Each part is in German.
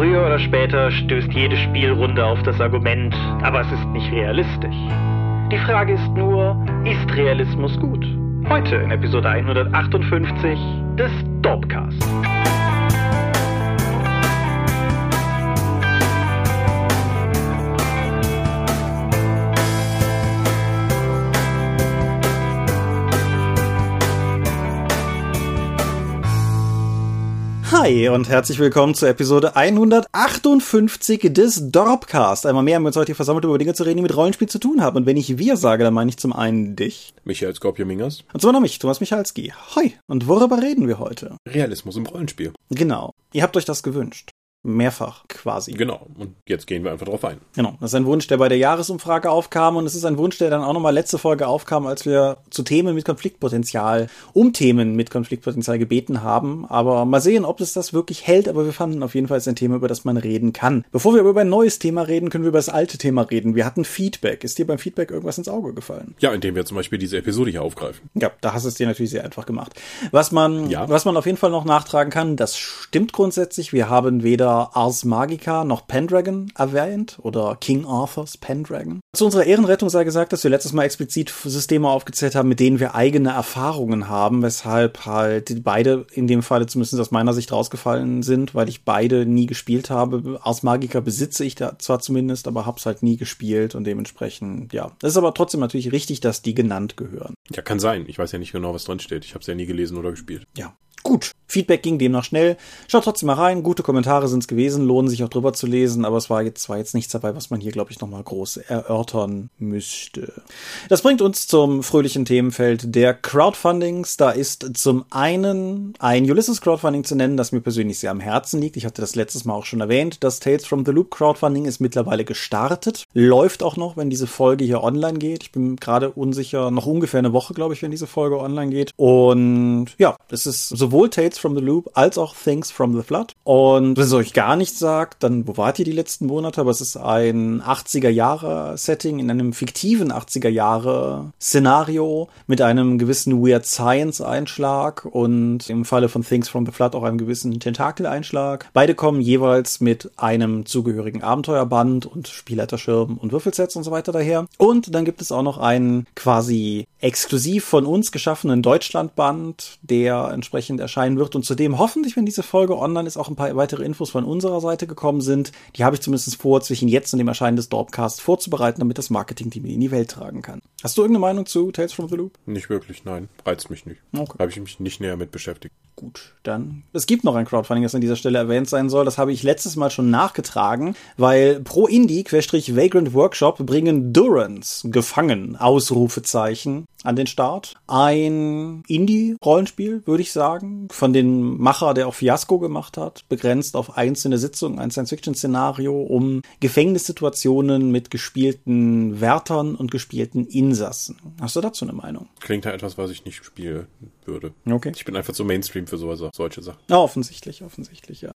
Früher oder später stößt jede Spielrunde auf das Argument, aber es ist nicht realistisch. Die Frage ist nur, ist Realismus gut? Heute in Episode 158 des Dorpcast. Hi und herzlich willkommen zur Episode 158 des Dorpcast. Einmal mehr haben wir uns heute hier versammelt, über Dinge zu reden, die mit Rollenspiel zu tun haben. Und wenn ich wir sage, dann meine ich zum einen dich. Michael Skorpio-Mingers. Und zum anderen mich, Thomas Michalski. Hoi. Und worüber reden wir heute? Realismus im Rollenspiel. Genau. Ihr habt euch das gewünscht. Mehrfach quasi. Genau. Und jetzt gehen wir einfach drauf ein. Genau. Das ist ein Wunsch, der bei der Jahresumfrage aufkam und es ist ein Wunsch, der dann auch nochmal letzte Folge aufkam, als wir zu Themen mit Konfliktpotenzial, um Themen mit Konfliktpotenzial gebeten haben. Aber mal sehen, ob es das wirklich hält, aber wir fanden auf jeden Fall ein Thema, über das man reden kann. Bevor wir aber über ein neues Thema reden, können wir über das alte Thema reden. Wir hatten Feedback. Ist dir beim Feedback irgendwas ins Auge gefallen? Ja, indem wir zum Beispiel diese Episode hier aufgreifen. Ja, da hast du es dir natürlich sehr einfach gemacht. Was man, Ja. was man auf jeden Fall noch nachtragen kann, das stimmt grundsätzlich. Wir haben weder Ars Magica noch Pendragon erwähnt oder King Arthurs Pendragon. Zu unserer Ehrenrettung sei gesagt, dass wir letztes Mal explizit Systeme aufgezählt haben, mit denen wir eigene Erfahrungen haben, weshalb halt beide in dem Falle zumindest aus meiner Sicht rausgefallen sind, weil ich beide nie gespielt habe. Ars Magica besitze ich da zwar zumindest, aber hab's halt nie gespielt und dementsprechend, ja. Es ist aber trotzdem natürlich richtig, dass die genannt gehören. Ja, kann sein. Ich weiß ja nicht genau, was drin steht. Ich habe es ja nie gelesen oder gespielt. Ja. Gut. Feedback ging demnach schnell. Schaut trotzdem mal rein. Gute Kommentare sind es gewesen, lohnen sich auch drüber zu lesen, aber es war jetzt, war jetzt nichts dabei, was man hier, glaube ich, nochmal groß erörtern müsste. Das bringt uns zum fröhlichen Themenfeld der Crowdfundings. Da ist zum einen ein Ulysses Crowdfunding zu nennen, das mir persönlich sehr am Herzen liegt. Ich hatte das letztes Mal auch schon erwähnt. Das Tales from the Loop Crowdfunding ist mittlerweile gestartet. Läuft auch noch, wenn diese Folge hier online geht. Ich bin gerade unsicher, noch ungefähr eine Woche, glaube ich, wenn diese Folge online geht. Und ja, es ist sowohl Tales from the Loop als auch Things from the Flood. Und wenn es euch gar nichts sagt, dann wo wart ihr die letzten Monate? Aber es ist ein 80er Jahre Setting in einem fiktiven 80er Jahre Szenario mit einem gewissen Weird Science Einschlag und im Falle von Things from the Flood auch einem gewissen Tentakel Einschlag. Beide kommen jeweils mit einem zugehörigen Abenteuerband und Spielleiterschirm und Würfelsets und so weiter daher. Und dann gibt es auch noch einen quasi exklusiv von uns geschaffenen Deutschlandband, der entsprechend erscheinen wird und zudem hoffentlich, wenn diese Folge online ist, auch ein paar weitere Infos von unserer Seite gekommen sind. Die habe ich zumindest vor, zwischen jetzt und dem Erscheinen des Dorpcast vorzubereiten, damit das Marketing-Team die in die Welt tragen kann. Hast du irgendeine Meinung zu Tales from the Loop? Nicht wirklich, nein. Reizt mich nicht. Okay. Habe ich mich nicht näher mit beschäftigt. Gut, dann. Es gibt noch ein Crowdfunding, das an dieser Stelle erwähnt sein soll. Das habe ich letztes Mal schon nachgetragen, weil Pro Indie, Querstrich Vagrant Workshop, bringen Durance gefangen, Ausrufezeichen, an den Start. Ein Indie-Rollenspiel, würde ich sagen, von dem Macher, der auch Fiasco gemacht hat, begrenzt auf einzelne Sitzungen, ein Science-Fiction-Szenario, um Gefängnissituationen mit gespielten Wärtern und gespielten Insassen. Hast du dazu eine Meinung? Klingt ja etwas, was ich nicht spielen würde. Okay. Ich bin einfach zu Mainstream für sowas, solche Sachen. Ja, offensichtlich, offensichtlich, ja.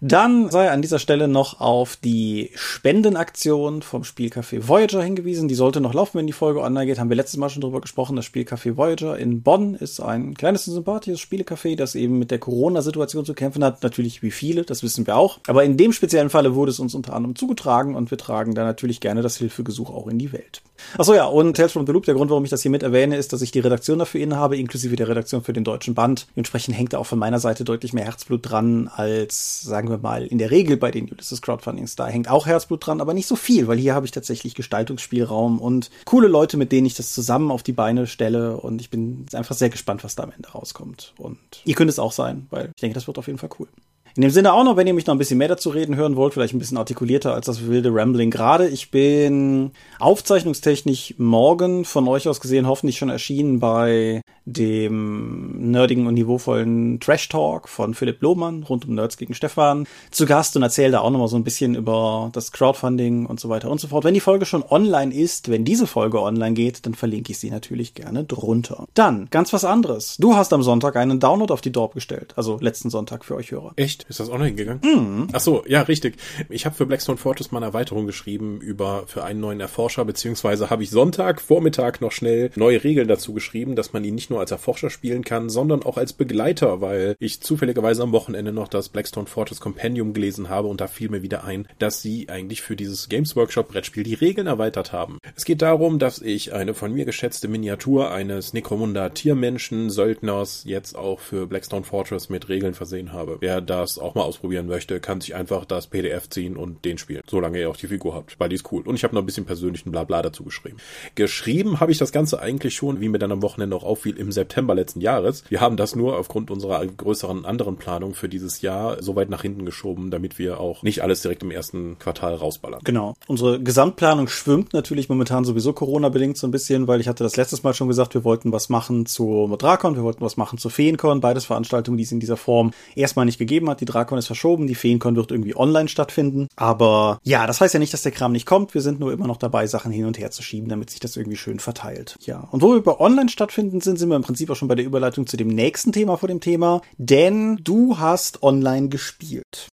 Dann sei an dieser Stelle noch auf die Spendenaktion vom Spielcafé Voyager hingewiesen. Die sollte noch laufen, wenn die Folge online geht. Haben wir letztes Mal schon drüber gesprochen. Das Spielcafé Voyager in Bonn ist ein kleines und sympathisches Spielecafé, das eben mit der Corona-Situation zu kämpfen hat. Natürlich wie viele, das wissen wir auch. Aber in dem speziellen Falle wurde es uns unter anderem zugetragen und wir tragen da natürlich gerne das Hilfegesuch auch in die Welt. Achso ja, und Tales from the Loop, der Grund, warum ich das hier mit erwähne, ist, dass ich die Redaktion dafür innehabe, inklusive der Redaktion für den deutschen Band. Entsprechend hängt da auch von meiner Seite deutlich mehr Herzblut dran, als, sagen wir mal, in der Regel bei den Ulysses Crowdfundings. Da hängt auch Herzblut dran, aber nicht so viel, weil hier habe ich tatsächlich Gestaltungsspielraum und coole Leute, mit denen ich das zusammen auf die Beine stelle und ich bin einfach sehr gespannt, was da am Ende rauskommt. Und ihr könnt es auch sein, weil ich denke, das wird auf jeden Fall cool. In dem Sinne auch noch, wenn ihr mich noch ein bisschen mehr dazu reden hören wollt, vielleicht ein bisschen artikulierter als das wilde Rambling gerade. Ich bin aufzeichnungstechnisch morgen von euch aus gesehen hoffentlich schon erschienen bei dem nerdigen und niveauvollen Trash Talk von Philipp Lohmann rund um Nerds gegen Stefan zu Gast und erzähle da auch nochmal so ein bisschen über das Crowdfunding und so weiter und so fort. Wenn die Folge schon online ist, wenn diese Folge online geht, dann verlinke ich sie natürlich gerne drunter. Dann, ganz was anderes. Du hast am Sonntag einen Download auf die Dorp gestellt, also letzten Sonntag für euch Hörer. Echt? Ist das online gegangen? Mhm. Ach so, ja, richtig. Ich habe für Blackstone Fortress mal eine Erweiterung geschrieben über für einen neuen Erforscher, beziehungsweise habe ich Sonntag Vormittag noch schnell neue Regeln dazu geschrieben, dass man ihn nicht nur als Erforscher spielen kann, sondern auch als Begleiter, weil ich zufälligerweise am Wochenende noch das Blackstone Fortress Compendium gelesen habe und da fiel mir wieder ein, dass sie eigentlich für dieses Games Workshop Brettspiel die Regeln erweitert haben. Es geht darum, dass ich eine von mir geschätzte Miniatur eines Necromunda Tiermenschen Söldners jetzt auch für Blackstone Fortress mit Regeln versehen habe. Wer das auch mal ausprobieren möchte, kann sich einfach das PDF ziehen und den spielen, solange ihr auch die Figur habt, weil die ist cool. Und ich habe noch ein bisschen persönlichen Blabla dazu geschrieben. Geschrieben habe ich das Ganze eigentlich schon, wie mir dann am Wochenende auch auffiel, im September letzten Jahres. Wir haben das nur aufgrund unserer größeren anderen Planung für dieses Jahr so weit nach hinten geschoben, damit wir auch nicht alles direkt im ersten Quartal rausballern. Genau. Unsere Gesamtplanung schwimmt natürlich momentan sowieso Corona-bedingt so ein bisschen, weil ich hatte das letztes Mal schon gesagt, wir wollten was machen zu Drakon, wir wollten was machen zu Feencon, beides Veranstaltungen, die es in dieser Form erstmal nicht gegeben hat. Die Drakon ist verschoben, die Feencon wird irgendwie online stattfinden. Aber ja, das heißt ja nicht, dass der Kram nicht kommt. Wir sind nur immer noch dabei, Sachen hin und her zu schieben, damit sich das irgendwie schön verteilt. Ja. Und wo wir bei online stattfinden sind, sind wir im Prinzip auch schon bei der Überleitung zu dem nächsten Thema vor dem Thema. Denn du hast online gespielt.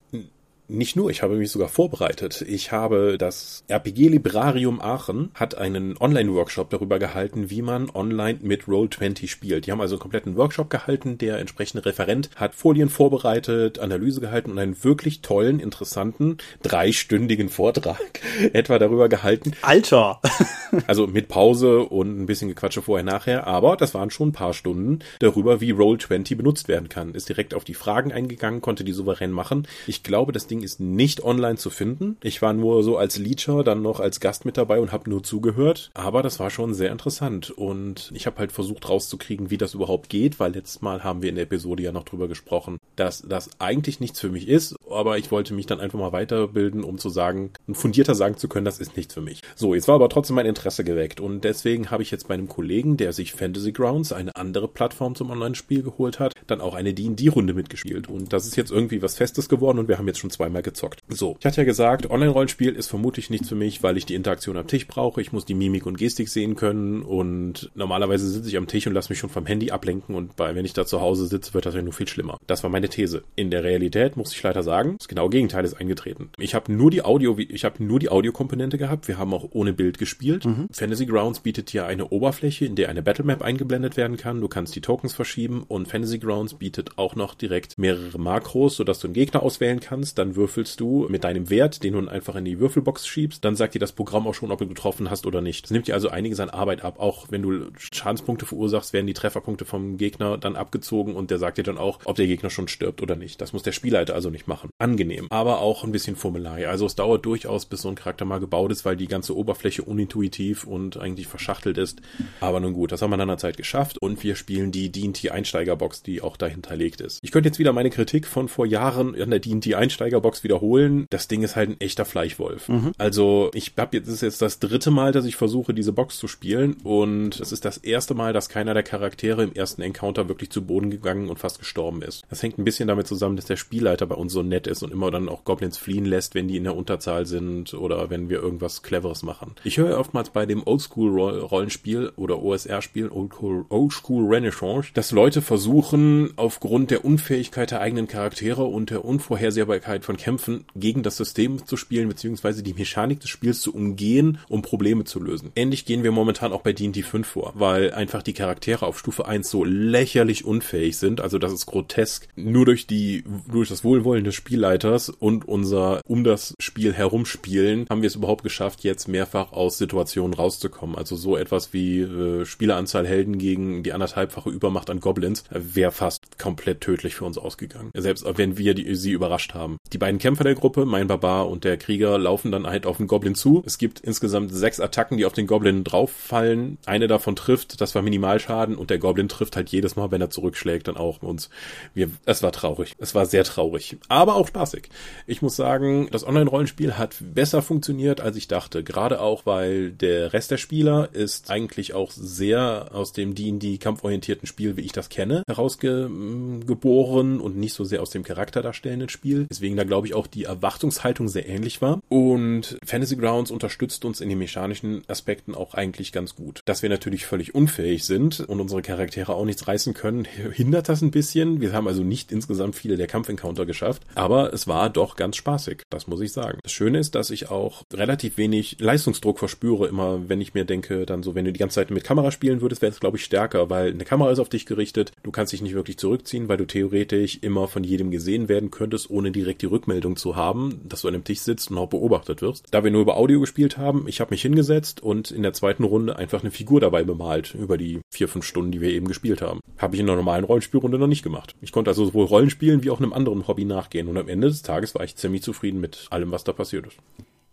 Nicht nur, ich habe mich sogar vorbereitet. Ich habe das RPG Librarium Aachen hat einen Online-Workshop darüber gehalten, wie man online mit Roll20 spielt. Die haben also einen kompletten Workshop gehalten. Der entsprechende Referent hat Folien vorbereitet, Analyse gehalten und einen wirklich tollen, interessanten, dreistündigen Vortrag etwa darüber gehalten. Alter! also mit Pause und ein bisschen Gequatsche vorher nachher, aber das waren schon ein paar Stunden darüber, wie Roll20 benutzt werden kann. Ist direkt auf die Fragen eingegangen, konnte die souverän machen. Ich glaube, das Ding ist nicht online zu finden. Ich war nur so als Leacher dann noch als Gast mit dabei und habe nur zugehört. Aber das war schon sehr interessant und ich habe halt versucht rauszukriegen, wie das überhaupt geht, weil letztes Mal haben wir in der Episode ja noch drüber gesprochen, dass das eigentlich nichts für mich ist, aber ich wollte mich dann einfach mal weiterbilden, um zu sagen, fundierter sagen zu können, das ist nichts für mich. So, jetzt war aber trotzdem mein Interesse geweckt und deswegen habe ich jetzt bei einem Kollegen, der sich Fantasy Grounds, eine andere Plattform zum Online-Spiel geholt hat, dann auch eine D&D-Runde mitgespielt und das ist jetzt irgendwie was Festes geworden und wir haben jetzt schon zweimal gezockt. So, ich hatte ja gesagt, Online-Rollenspiel ist vermutlich nichts für mich, weil ich die Interaktion am Tisch brauche. Ich muss die Mimik und Gestik sehen können und normalerweise sitze ich am Tisch und lasse mich schon vom Handy ablenken und bei, wenn ich da zu Hause sitze, wird das ja nur viel schlimmer. Das war meine These. In der Realität muss ich leider sagen, das genaue Gegenteil ist eingetreten. Ich habe nur die Audio, ich habe nur die Audiokomponente gehabt. Wir haben auch ohne Bild gespielt. Mhm. Fantasy Grounds bietet hier eine Oberfläche, in der eine Battlemap eingeblendet werden kann. Du kannst die Tokens verschieben und Fantasy Grounds bietet auch noch direkt mehrere Makros, sodass du einen Gegner auswählen kannst. Dann würfelst du mit deinem Wert, den du einfach in die Würfelbox schiebst. Dann sagt dir das Programm auch schon, ob du getroffen hast oder nicht. Das nimmt dir also einiges an Arbeit ab. Auch wenn du Schadenspunkte verursachst, werden die Trefferpunkte vom Gegner dann abgezogen und der sagt dir dann auch, ob der Gegner schon stirbt oder nicht. Das muss der Spielleiter also nicht machen. Angenehm, aber auch ein bisschen Formular. Also es dauert durchaus, bis so ein Charakter mal gebaut ist, weil die ganze Oberfläche unintuitiv und eigentlich verschachtelt ist. Aber nun gut, das haben wir dann an der Zeit geschafft und wir spielen die D&T Einsteigerbox, die auch dahinterlegt ist. Ich könnte jetzt wieder meine Kritik von vor Jahren an der D&T Einsteigerbox wiederholen. Das Ding ist halt ein echter Fleischwolf. Mhm. Also ich habe jetzt, das ist jetzt das dritte Mal, dass ich versuche, diese Box zu spielen und es ist das erste Mal, dass keiner der Charaktere im ersten Encounter wirklich zu Boden gegangen und fast gestorben ist. Das hängt ein bisschen damit zusammen, dass der Spielleiter bei uns so nett ist und immer dann auch Goblins fliehen lässt, wenn die in der Unterzahl sind oder wenn wir irgendwas Cleveres machen. Ich höre oftmals bei dem Oldschool-Rollenspiel oder OSR-Spiel, Oldschool Renaissance, dass Leute versuchen, aufgrund der Unfähigkeit der eigenen Charaktere und der Unvorhersehbarkeit von Kämpfen gegen das System zu spielen, beziehungsweise die Mechanik des Spiels zu umgehen, um Probleme zu lösen. Ähnlich gehen wir momentan auch bei D&D 5 vor, weil einfach die Charaktere auf Stufe 1 so lächerlich unfähig sind, also das ist grotesk. Nur durch die, durch das Wohlwollen des Spielleiters und unser um das Spiel herumspielen haben wir es überhaupt geschafft, jetzt mehrfach aus Situationen rauszukommen. Also so etwas wie äh, Spieleranzahl Helden gegen die anderthalbfache Übermacht an Goblins wäre fast komplett tödlich für uns ausgegangen. Selbst wenn wir die, sie überrascht haben. Die beiden Kämpfer der Gruppe, mein Barbar und der Krieger, laufen dann halt auf den Goblin zu. Es gibt insgesamt sechs Attacken, die auf den Goblin drauffallen. Eine davon trifft, das war Minimalschaden und der Goblin trifft halt jedes Mal, wenn er zurückschlägt, dann auch uns. Wir, es war traurig. Es war sehr traurig. Aber auch spaßig. Ich muss sagen, das Online-Rollenspiel hat besser funktioniert, als ich dachte. Gerade auch, weil der Rest der Spieler ist eigentlich auch sehr aus dem D&D kampforientierten Spiel, wie ich das kenne, herausgeboren und nicht so sehr aus dem charakterdarstellenden Spiel. Deswegen da glaube ich, auch die Erwartungshaltung sehr ähnlich war. Und Fantasy Grounds unterstützt uns in den mechanischen Aspekten auch eigentlich ganz gut. Dass wir natürlich völlig unfähig sind und unsere Charaktere auch nichts reißen können, hindert das ein bisschen. Wir haben also nicht insgesamt viele der Kampfencounter geschafft, aber es war doch ganz spaßig, das muss ich sagen. Das Schöne ist, dass ich auch relativ wenig Leistungsdruck verspüre, immer wenn ich mir denke, dann so, wenn du die ganze Zeit mit Kamera spielen würdest, wäre es, glaube ich, stärker, weil eine Kamera ist auf dich gerichtet, du kannst dich nicht wirklich zurückziehen, weil du theoretisch immer von jedem gesehen werden könntest, ohne direkt die Rückmeldung zu haben, dass du an einem Tisch sitzt und auch beobachtet wirst. Da wir nur über Audio gespielt haben, ich habe mich hingesetzt und in der zweiten Runde einfach eine Figur dabei bemalt, über die vier, fünf Stunden, die wir eben gespielt haben. Habe ich in einer normalen Rollenspielrunde noch nicht gemacht. Ich konnte also sowohl Rollenspielen wie auch einem anderen Hobby nachgehen und am Ende des Tages war ich ziemlich zufrieden mit allem, was da passiert ist.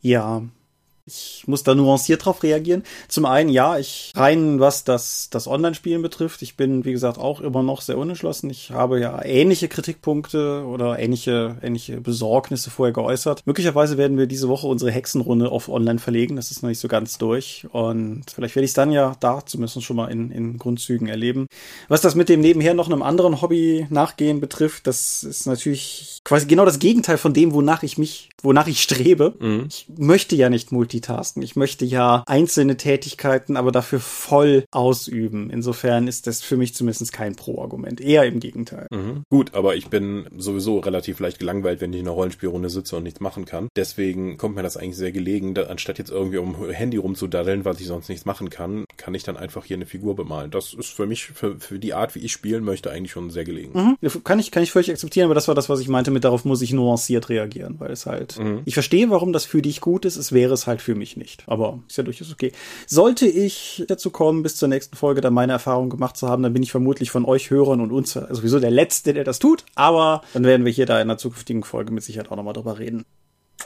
Ja, ich muss da nuanciert drauf reagieren. Zum einen, ja, ich rein, was das, das Online-Spielen betrifft. Ich bin, wie gesagt, auch immer noch sehr unentschlossen. Ich habe ja ähnliche Kritikpunkte oder ähnliche, ähnliche Besorgnisse vorher geäußert. Möglicherweise werden wir diese Woche unsere Hexenrunde auf online verlegen. Das ist noch nicht so ganz durch. Und vielleicht werde ich es dann ja da zumindest schon mal in, in Grundzügen erleben. Was das mit dem nebenher noch einem anderen Hobby nachgehen betrifft, das ist natürlich quasi genau das Gegenteil von dem, wonach ich mich, wonach ich strebe. Mhm. Ich möchte ja nicht multitasken. Ich möchte ja einzelne Tätigkeiten, aber dafür voll ausüben. Insofern ist das für mich zumindest kein Pro-Argument. Eher im Gegenteil. Mhm. Gut, aber ich bin sowieso relativ leicht gelangweilt, wenn ich in einer Rollenspielrunde sitze und nichts machen kann. Deswegen kommt mir das eigentlich sehr gelegen, da, anstatt jetzt irgendwie um Handy rumzudaddeln, was ich sonst nichts machen kann, kann ich dann einfach hier eine Figur bemalen. Das ist für mich, für, für die Art, wie ich spielen möchte, eigentlich schon sehr gelegen. Mhm. Kann ich, kann ich völlig akzeptieren, aber das war das, was ich meinte mit darauf muss ich nuanciert reagieren, weil es halt, mhm. ich verstehe, warum das für dich gut ist, es wäre es halt für mich nicht. Aber ist ja durchaus okay. Sollte ich dazu kommen, bis zur nächsten Folge dann meine Erfahrung gemacht zu haben, dann bin ich vermutlich von euch Hörern und uns sowieso der Letzte, der das tut, aber dann werden wir hier da in einer zukünftigen Folge mit Sicherheit auch nochmal drüber reden.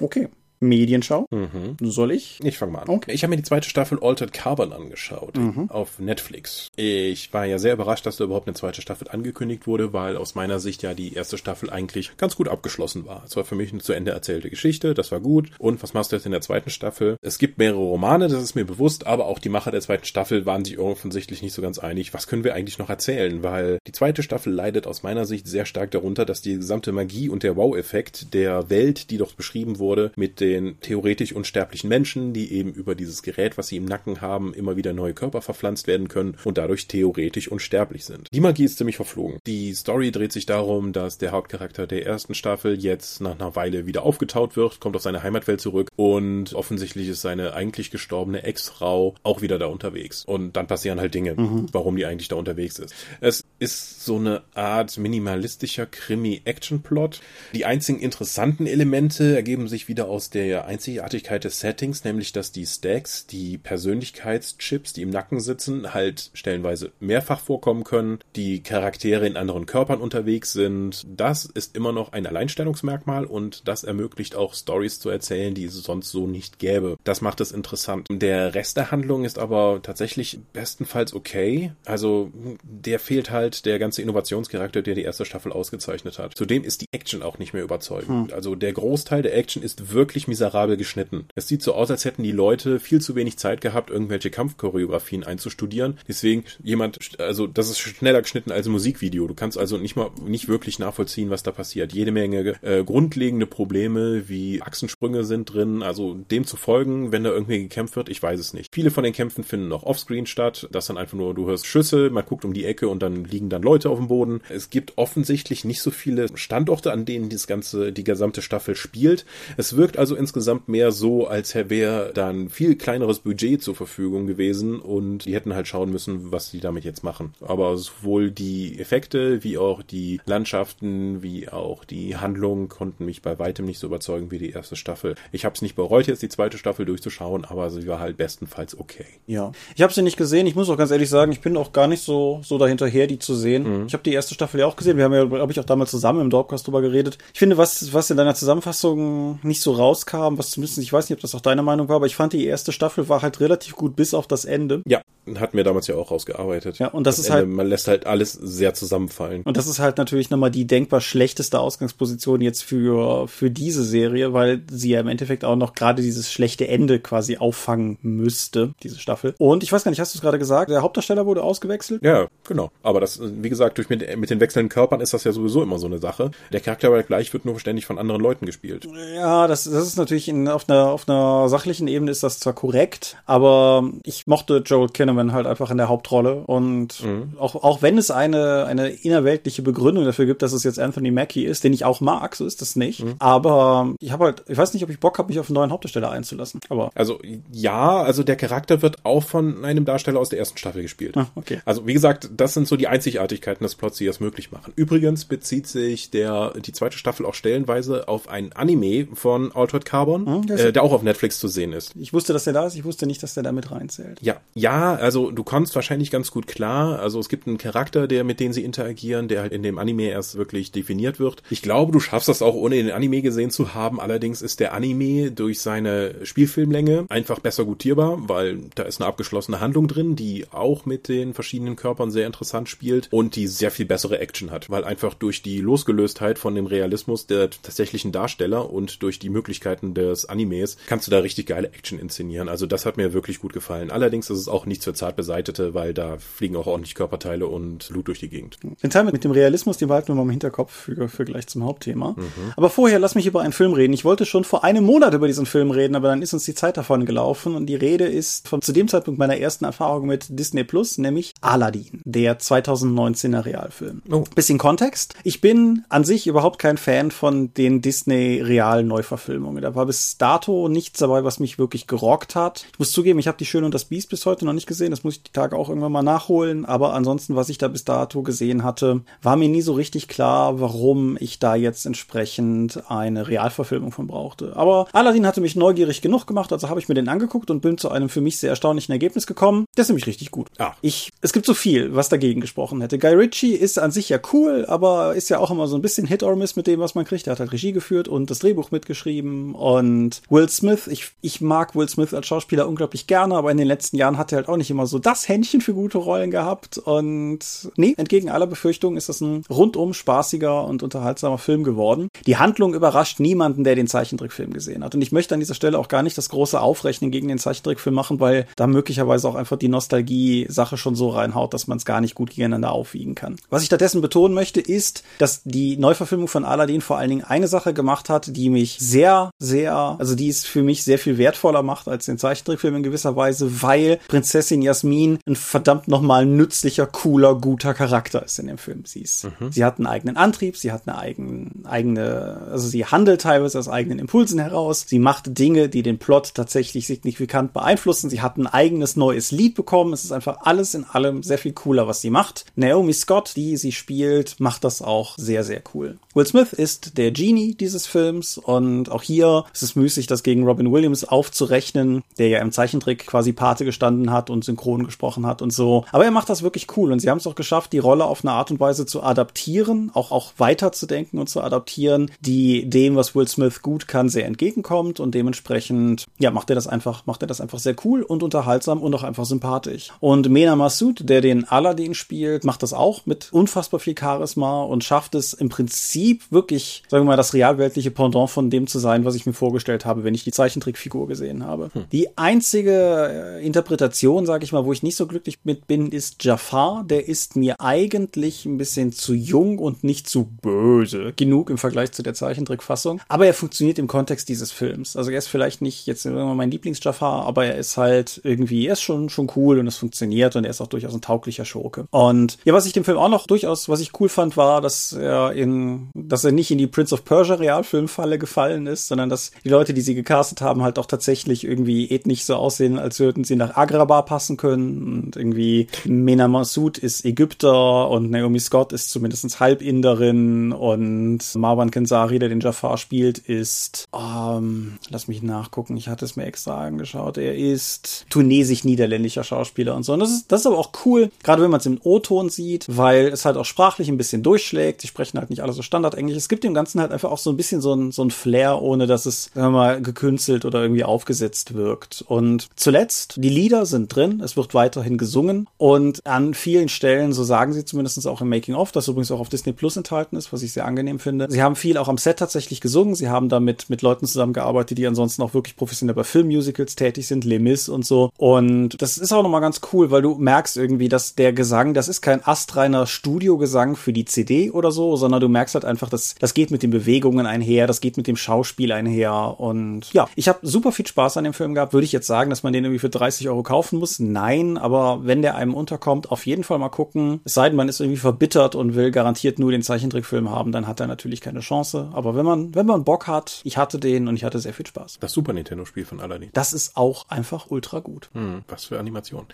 Okay. Medienschau. Mhm. Soll ich? Ich fange mal an. Okay. Ich habe mir die zweite Staffel Altered Carbon angeschaut mhm. auf Netflix. Ich war ja sehr überrascht, dass da überhaupt eine zweite Staffel angekündigt wurde, weil aus meiner Sicht ja die erste Staffel eigentlich ganz gut abgeschlossen war. Es war für mich eine zu Ende erzählte Geschichte, das war gut. Und was machst du jetzt in der zweiten Staffel? Es gibt mehrere Romane, das ist mir bewusst, aber auch die Macher der zweiten Staffel waren sich offensichtlich nicht so ganz einig. Was können wir eigentlich noch erzählen? Weil die zweite Staffel leidet aus meiner Sicht sehr stark darunter, dass die gesamte Magie und der Wow-Effekt der Welt, die dort beschrieben wurde, mit den theoretisch unsterblichen Menschen, die eben über dieses Gerät, was sie im Nacken haben, immer wieder neue Körper verpflanzt werden können und dadurch theoretisch unsterblich sind. Die Magie ist ziemlich verflogen. Die Story dreht sich darum, dass der Hauptcharakter der ersten Staffel jetzt nach einer Weile wieder aufgetaut wird, kommt auf seine Heimatwelt zurück und offensichtlich ist seine eigentlich gestorbene Ex-Frau auch wieder da unterwegs. Und dann passieren halt Dinge, mhm. warum die eigentlich da unterwegs ist. Es ist so eine Art minimalistischer Krimi-Action-Plot. Die einzigen interessanten Elemente ergeben sich wieder aus der Einzigartigkeit des Settings, nämlich dass die Stacks, die Persönlichkeitschips, die im Nacken sitzen, halt stellenweise mehrfach vorkommen können, die Charaktere in anderen Körpern unterwegs sind. Das ist immer noch ein Alleinstellungsmerkmal und das ermöglicht auch Stories zu erzählen, die es sonst so nicht gäbe. Das macht es interessant. Der Rest der Handlung ist aber tatsächlich bestenfalls okay. Also der fehlt halt der ganze Innovationscharakter, der die erste Staffel ausgezeichnet hat. Zudem ist die Action auch nicht mehr überzeugend. Hm. Also der Großteil der Action ist wirklich miserabel geschnitten. Es sieht so aus, als hätten die Leute viel zu wenig Zeit gehabt, irgendwelche Kampfchoreografien einzustudieren. Deswegen jemand, also das ist schneller geschnitten als ein Musikvideo. Du kannst also nicht mal nicht wirklich nachvollziehen, was da passiert. Jede Menge äh, grundlegende Probleme wie Achsensprünge sind drin. Also dem zu folgen, wenn da irgendwie gekämpft wird, ich weiß es nicht. Viele von den Kämpfen finden noch offscreen statt. Das dann einfach nur, du hörst Schüsse, man guckt um die Ecke und dann liegen dann Leute auf dem Boden. Es gibt offensichtlich nicht so viele Standorte, an denen das ganze, die gesamte Staffel spielt. Es wirkt also insgesamt mehr so, als wäre da ein viel kleineres Budget zur Verfügung gewesen und die hätten halt schauen müssen, was sie damit jetzt machen. Aber sowohl die Effekte wie auch die Landschaften wie auch die Handlung konnten mich bei weitem nicht so überzeugen wie die erste Staffel. Ich habe es nicht bereut, jetzt die zweite Staffel durchzuschauen, aber sie war halt bestenfalls okay. Ja, ich habe sie nicht gesehen. Ich muss auch ganz ehrlich sagen, ich bin auch gar nicht so so dahinterher, die zu sehen. Mhm. Ich habe die erste Staffel ja auch gesehen. Wir haben ja, glaube ich, auch damals zusammen im Dorpcast drüber geredet. Ich finde, was was in deiner Zusammenfassung nicht so raus rauskam, was zumindest, ich weiß nicht, ob das auch deine Meinung war, aber ich fand die erste Staffel war halt relativ gut bis auf das Ende. Ja, hatten wir damals ja auch rausgearbeitet. Ja, und das, das ist Ende, halt. Man lässt halt alles sehr zusammenfallen. Und das ist halt natürlich nochmal die denkbar schlechteste Ausgangsposition jetzt für, für diese Serie, weil sie ja im Endeffekt auch noch gerade dieses schlechte Ende quasi auffangen müsste, diese Staffel. Und ich weiß gar nicht, hast du es gerade gesagt, der Hauptdarsteller wurde ausgewechselt? Ja, genau. Aber das, wie gesagt, durch mit, mit den wechselnden Körpern ist das ja sowieso immer so eine Sache. Der Charakter bleibt gleich, wird nur ständig von anderen Leuten gespielt. Ja, das, das ist natürlich in, auf, einer, auf einer sachlichen Ebene ist das zwar korrekt, aber ich mochte Joel Kinnaman halt einfach in der Hauptrolle und mhm. auch, auch wenn es eine, eine innerweltliche Begründung dafür gibt, dass es jetzt Anthony Mackie ist, den ich auch mag, so ist das nicht. Mhm. Aber ich habe halt, ich weiß nicht, ob ich Bock habe, mich auf einen neuen Hauptdarsteller einzulassen. Aber also ja, also der Charakter wird auch von einem Darsteller aus der ersten Staffel gespielt. Ah, okay. Also wie gesagt, das sind so die Einzigartigkeiten des Plots, die das möglich machen. Übrigens bezieht sich der die zweite Staffel auch stellenweise auf ein Anime von Altered Carbon, mhm, äh, der auch auf Netflix zu sehen ist. Ich wusste, dass der da ist. Ich wusste nicht, dass der da mit reinzählt. Ja, ja, also du kommst wahrscheinlich ganz gut klar. Also es gibt einen Charakter, der mit dem sie interagieren, der halt in dem Anime erst wirklich definiert wird. Ich glaube, du schaffst das auch ohne den Anime gesehen zu haben. Allerdings ist der Anime durch seine Spielfilmlänge einfach besser gutierbar, weil da ist eine abgeschlossene Handlung drin, die auch mit den verschiedenen Körpern sehr interessant spielt und die sehr viel bessere Action hat, weil einfach durch die Losgelöstheit von dem Realismus der tatsächlichen Darsteller und durch die Möglichkeiten des Animes kannst du da richtig geile Action inszenieren. Also das hat mir wirklich gut gefallen. Allerdings ist es auch nichts für zart beseitete, weil da fliegen auch ordentlich Körperteile und Blut durch die Gegend. Den Teil mit dem Realismus, den behalten wir mal im Hinterkopf für, für gleich zum Hauptthema. Mhm. Aber vorher lass mich über einen Film reden. Ich wollte schon vor einem Monat über diesen Film reden, aber dann ist uns die Zeit davon gelaufen und die Rede ist von zu dem Zeitpunkt meiner ersten Erfahrung mit Disney Plus, nämlich Aladdin, der 2019er Realfilm. Oh. Bisschen Kontext. Ich bin an sich überhaupt kein Fan von den Disney Real Neuverfilmungen. Da war bis dato nichts dabei, was mich wirklich gerockt hat. Ich muss zugeben, ich habe die Schöne und das Biest bis heute noch nicht gesehen. Das muss ich die Tage auch irgendwann mal nachholen. Aber ansonsten, was ich da bis dato gesehen hatte, war mir nie so richtig klar, warum ich da jetzt entsprechend eine Realverfilmung von brauchte. Aber Aladdin hatte mich neugierig genug gemacht, also habe ich mir den angeguckt und bin zu einem für mich sehr erstaunlichen Ergebnis gekommen. Der ist nämlich richtig gut. Ah. Ich, es gibt so viel, was dagegen gesprochen hätte. Guy Ritchie ist an sich ja cool, aber ist ja auch immer so ein bisschen Hit or Miss mit dem, was man kriegt. Er hat halt Regie geführt und das Drehbuch mitgeschrieben und Will Smith, ich, ich mag Will Smith als Schauspieler unglaublich gerne, aber in den letzten Jahren hat er halt auch nicht immer so das Händchen für gute Rollen gehabt und nee, entgegen aller Befürchtungen ist das ein rundum spaßiger und unterhaltsamer Film geworden. Die Handlung überrascht niemanden, der den Zeichentrickfilm gesehen hat und ich möchte an dieser Stelle auch gar nicht das große Aufrechnen gegen den Zeichentrickfilm machen, weil da möglicherweise auch einfach die Nostalgie-Sache schon so reinhaut, dass man es gar nicht gut gegeneinander aufwiegen kann. Was ich stattdessen betonen möchte, ist, dass die Neuverfilmung von Aladdin vor allen Dingen eine Sache gemacht hat, die mich sehr, sehr, also die es für mich sehr viel wertvoller macht als den Zeichentrickfilm in gewisser Weise, weil Prinzessin Jasmin ein verdammt nochmal nützlicher, cooler, guter Charakter ist in dem Film. Sie ist, mhm. sie hat einen eigenen Antrieb, sie hat eine eigene, eigene, also sie handelt teilweise aus eigenen Impulsen heraus, sie macht Dinge, die den Plot tatsächlich signifikant beeinflussen, sie hat ein eigenes neues Lied bekommen, es ist einfach alles in allem sehr viel cooler, was sie macht. Naomi Scott, die sie spielt, macht das auch sehr, sehr cool. Will Smith ist der Genie dieses Films und auch hier ist es müßig, das gegen Robin Williams aufzurechnen, der ja im Zeichentrick quasi Pate gestanden hat und synchron gesprochen hat und so. Aber er macht das wirklich cool und sie haben es auch geschafft, die Rolle auf eine Art und Weise zu adaptieren, auch, auch weiterzudenken und zu adaptieren, die dem, was Will Smith gut kann, sehr entgegenkommt und dementsprechend, ja, macht er das einfach, macht er das einfach sehr cool und unterhaltsam und auch einfach sympathisch. Und Mena Massoud, der den Aladdin spielt, macht das auch mit unfassbar viel Charisma und schafft es im Prinzip wirklich, sagen wir mal, das realweltliche Pendant von dem zu sein, was ich mir vorgestellt habe, wenn ich die Zeichentrickfigur gesehen habe. Hm. Die einzige äh, Interpretation, sage ich mal, wo ich nicht so glücklich mit bin, ist Jafar. Der ist mir eigentlich ein bisschen zu jung und nicht zu böse genug im Vergleich zu der Zeichentrickfassung. Aber er funktioniert im Kontext dieses Films. Also er ist vielleicht nicht jetzt immer mein Lieblings-Jafar, aber er ist halt irgendwie, er ist schon, schon cool und es funktioniert und er ist auch durchaus ein tauglicher Schurke. Und ja, was ich dem Film auch noch durchaus, was ich cool fand, war, dass er in, dass er nicht in die Prince of Persia Realfilmfalle gefallen ist, sondern dass die Leute, die sie gecastet haben, halt auch tatsächlich irgendwie ethnisch so aussehen, als würden sie nach Agrabah passen können. Und irgendwie Mena Massoud ist Ägypter und Naomi Scott ist zumindest Halbinderin und Marwan Kenzari, der den Jafar spielt, ist, ähm, lass mich nachgucken, ich hatte es mir extra angeschaut, er ist tunesisch-niederländischer Schauspieler und so. Und das ist, das ist aber auch cool, gerade wenn man es im O-Ton sieht, weil es halt auch sprachlich ein bisschen durchschlägt. Die sprechen halt nicht alle so Standardenglisch. Es gibt dem Ganzen halt einfach auch so ein bisschen so ein, so ein Flair, ohne dass es, sagen wir mal, gekünstelt oder irgendwie aufgesetzt wirkt. Und zuletzt, die Lieder sind drin, es wird weiterhin gesungen und an vielen Stellen, so sagen sie zumindest auch im Making-of, das übrigens auch auf Disney Plus enthalten ist, was ich sehr angenehm finde. Sie haben viel auch am Set tatsächlich gesungen, sie haben damit mit Leuten zusammengearbeitet, die ansonsten auch wirklich professionell bei Filmmusicals tätig sind, Les Mis und so. Und das ist auch nochmal ganz cool, weil du merkst irgendwie, dass der Gesang, das ist kein astreiner Studiogesang für die CD oder so, sondern du merkst halt einfach, dass das geht mit den Bewegungen einher, das geht mit dem Schauspiel einher und ja, ich habe super viel Spaß an dem Film gehabt. Würde ich jetzt sagen, dass man den irgendwie für 30 Euro kaufen muss? Nein, aber wenn der einem unterkommt, auf jeden Fall mal gucken. Es sei denn, man ist irgendwie verbittert und will garantiert nur den Zeichentrickfilm haben, dann hat er natürlich keine Chance. Aber wenn man, wenn man Bock hat, ich hatte den und ich hatte sehr viel Spaß. Das Super Nintendo-Spiel von Aladdin. Das ist auch einfach ultra gut. Hm, was für Animation.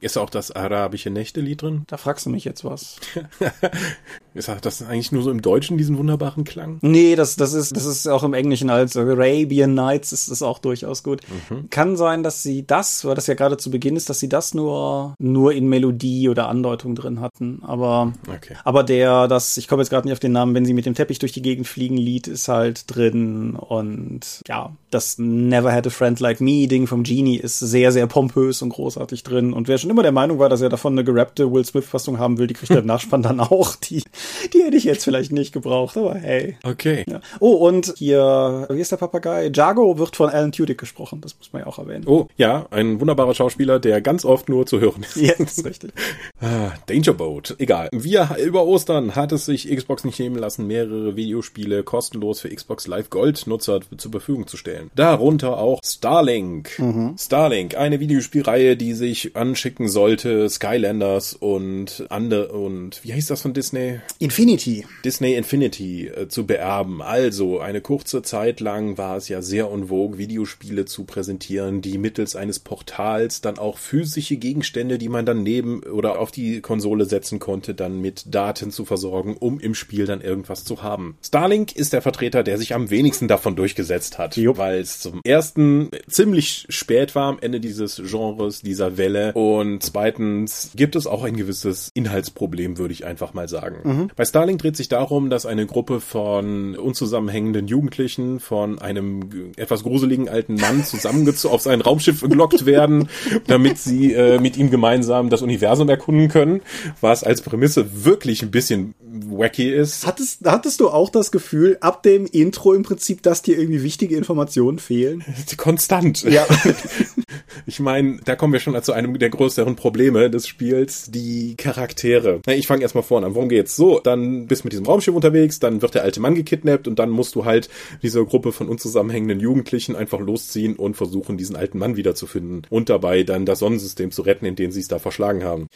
Ist auch das arabische Nächte-Lied drin? Da fragst du mich jetzt was. ist das eigentlich nur so im Deutschen, diesen wunderbaren Klang? Nee, das, das ist, das ist auch im Englischen als Arabian Nights ist das auch durchaus gut. Mhm. Kann sein, dass sie das, weil das ja gerade zu Beginn ist, dass sie das nur, nur in Melodie oder Andeutung drin hatten. Aber, okay. aber der, das, ich komme jetzt gerade nicht auf den Namen, wenn sie mit dem Teppich durch die Gegend fliegen, Lied ist halt drin und ja, das Never Had a Friend Like Me Ding vom Genie ist sehr, sehr pompös und großartig drin. Und wer schon immer der Meinung war, dass er davon eine gerappte Will Smith Fassung haben will, die kriegt er im Nachspann dann auch. Die, die hätte ich jetzt vielleicht nicht gebraucht, aber hey. Okay. Ja. Oh, und hier, wie ist der Papagei? Jago wird von Alan Tudyk gesprochen, das muss man ja auch erwähnen. Oh, ja, ein wunderbarer Schauspieler, der ganz oft nur zu hören ist. Ja, das ist richtig. ah, Danger Boat, egal. Wir über Ostern hat es sich Xbox nicht nehmen lassen, mehrere Videospiele kostenlos für Xbox Live Gold Nutzer zur Verfügung zu stellen. Darunter auch Starlink. Mhm. Starlink, eine Videospielreihe, die sich anschicken sollte, Skylanders und andere und wie heißt das von Disney? Infinity. Disney Infinity äh, zu beerben. Also eine kurze Zeit lang war es ja sehr en vogue, Videospiele zu präsentieren, die mittels eines Portals dann auch physische Gegenstände, die man dann neben oder auf die Konsole setzen konnte, dann mit Daten zu versorgen, um im Spiel dann irgendwas zu haben. Starlink ist der Vertreter, der sich am wenigsten davon durchgesetzt hat, weil es zum ersten ziemlich spät war am Ende dieses Genres, dieser Welle und zweitens gibt es auch ein gewisses Inhaltsproblem, würde ich einfach mal sagen. Mhm. Bei Starlink dreht sich darum, dass eine Gruppe von unzusammenhängenden Jugendlichen von einem etwas gruseligen alten Mann zusammengezogen auf sein Raumschiff gelockt werden, damit sie äh, mit ihm gemeinsam das Universum erkunden können, was als Prämisse wirklich ein bisschen wacky ist. Hattest, hattest du auch das Gefühl, ab dem Intro im Prinzip, dass dir irgendwie wichtige Informationen fehlen? Konstant. Ja. ich meine, da kommen wir schon zu einem der größeren Probleme des Spiels, die Charaktere. Ich fange erstmal vorne an. Worum geht's? So, dann bist du mit diesem Raumschiff unterwegs, dann wird der alte Mann gekidnappt und dann musst du halt diese Gruppe von unzusammenhängenden Jugendlichen einfach losziehen und versuchen, diesen alten Mann wiederzufinden und dabei dann das Sonnensystem zu retten, in dem sie es da verschlagen haben.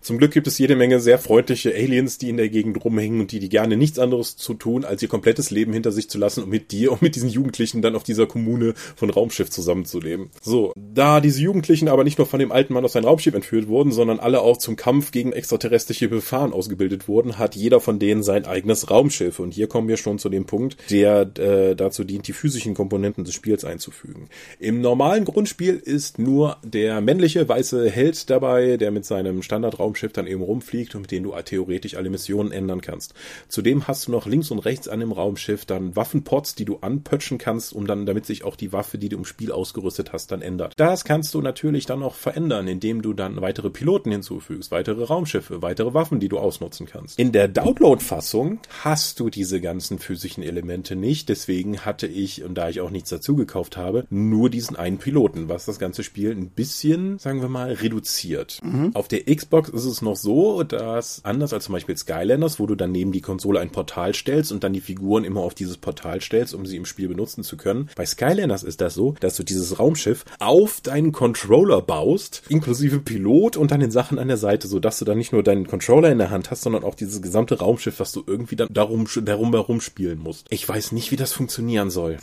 Zum Glück gibt es jede Menge sehr freundliche Aliens, die in der Gegend rumhängen und die, die gerne nichts anderes zu tun, als ihr komplettes Leben hinter sich zu lassen und mit dir und mit diesen Jugendlichen dann auf dieser Kommune von Raumschiff zusammenzuleben. So, da diese Jugendlichen aber nicht nur von dem alten Mann aus seinem Raumschiff entführt wurden, sondern alle auch zum Kampf gegen extraterrestrische Befahren ausgebildet wurden, hat jeder von denen sein eigenes Raumschiff. Und hier kommen wir schon zu dem Punkt, der äh, dazu dient, die physischen Komponenten des Spiels einzufügen. Im normalen Grundspiel ist nur der männliche weiße Held dabei, der mit seinem Standardraumschiff dann eben rumfliegt und mit dem du theoretisch alle Missionen ändern kannst. Zudem hast du noch links und rechts an dem Raumschiff dann Waffenpots, die du anpötschen kannst, um dann, damit sich auch die Waffe, die du im Spiel ausgerüstet hast, dann ändert. Das kannst du natürlich dann auch verändern, indem du dann weitere Piloten hinzufügst, weitere Raumschiffe, weitere Waffen, die du ausnutzen kannst. In der Download-Fassung hast du diese ganzen physischen Elemente nicht, deswegen hatte ich, und da ich auch nichts dazu gekauft habe, nur diesen einen Piloten, was das ganze Spiel ein bisschen, sagen wir mal, reduziert. Mhm. Auf der Xbox ist es noch so, dass anders als zum Beispiel Skylanders, wo du dann neben die Konsole ein Portal stellst und dann die Figuren immer auf dieses Portal stellst, um sie im Spiel benutzen zu können. Bei Skylanders ist das so, dass du dieses Raumschiff auf deinen Controller baust, inklusive Pilot und dann den Sachen an der Seite, so du dann nicht nur deinen Controller in der Hand hast, sondern auch dieses gesamte Raumschiff, was du irgendwie dann darum, darum herum spielen musst. Ich weiß nicht, wie das funktionieren soll.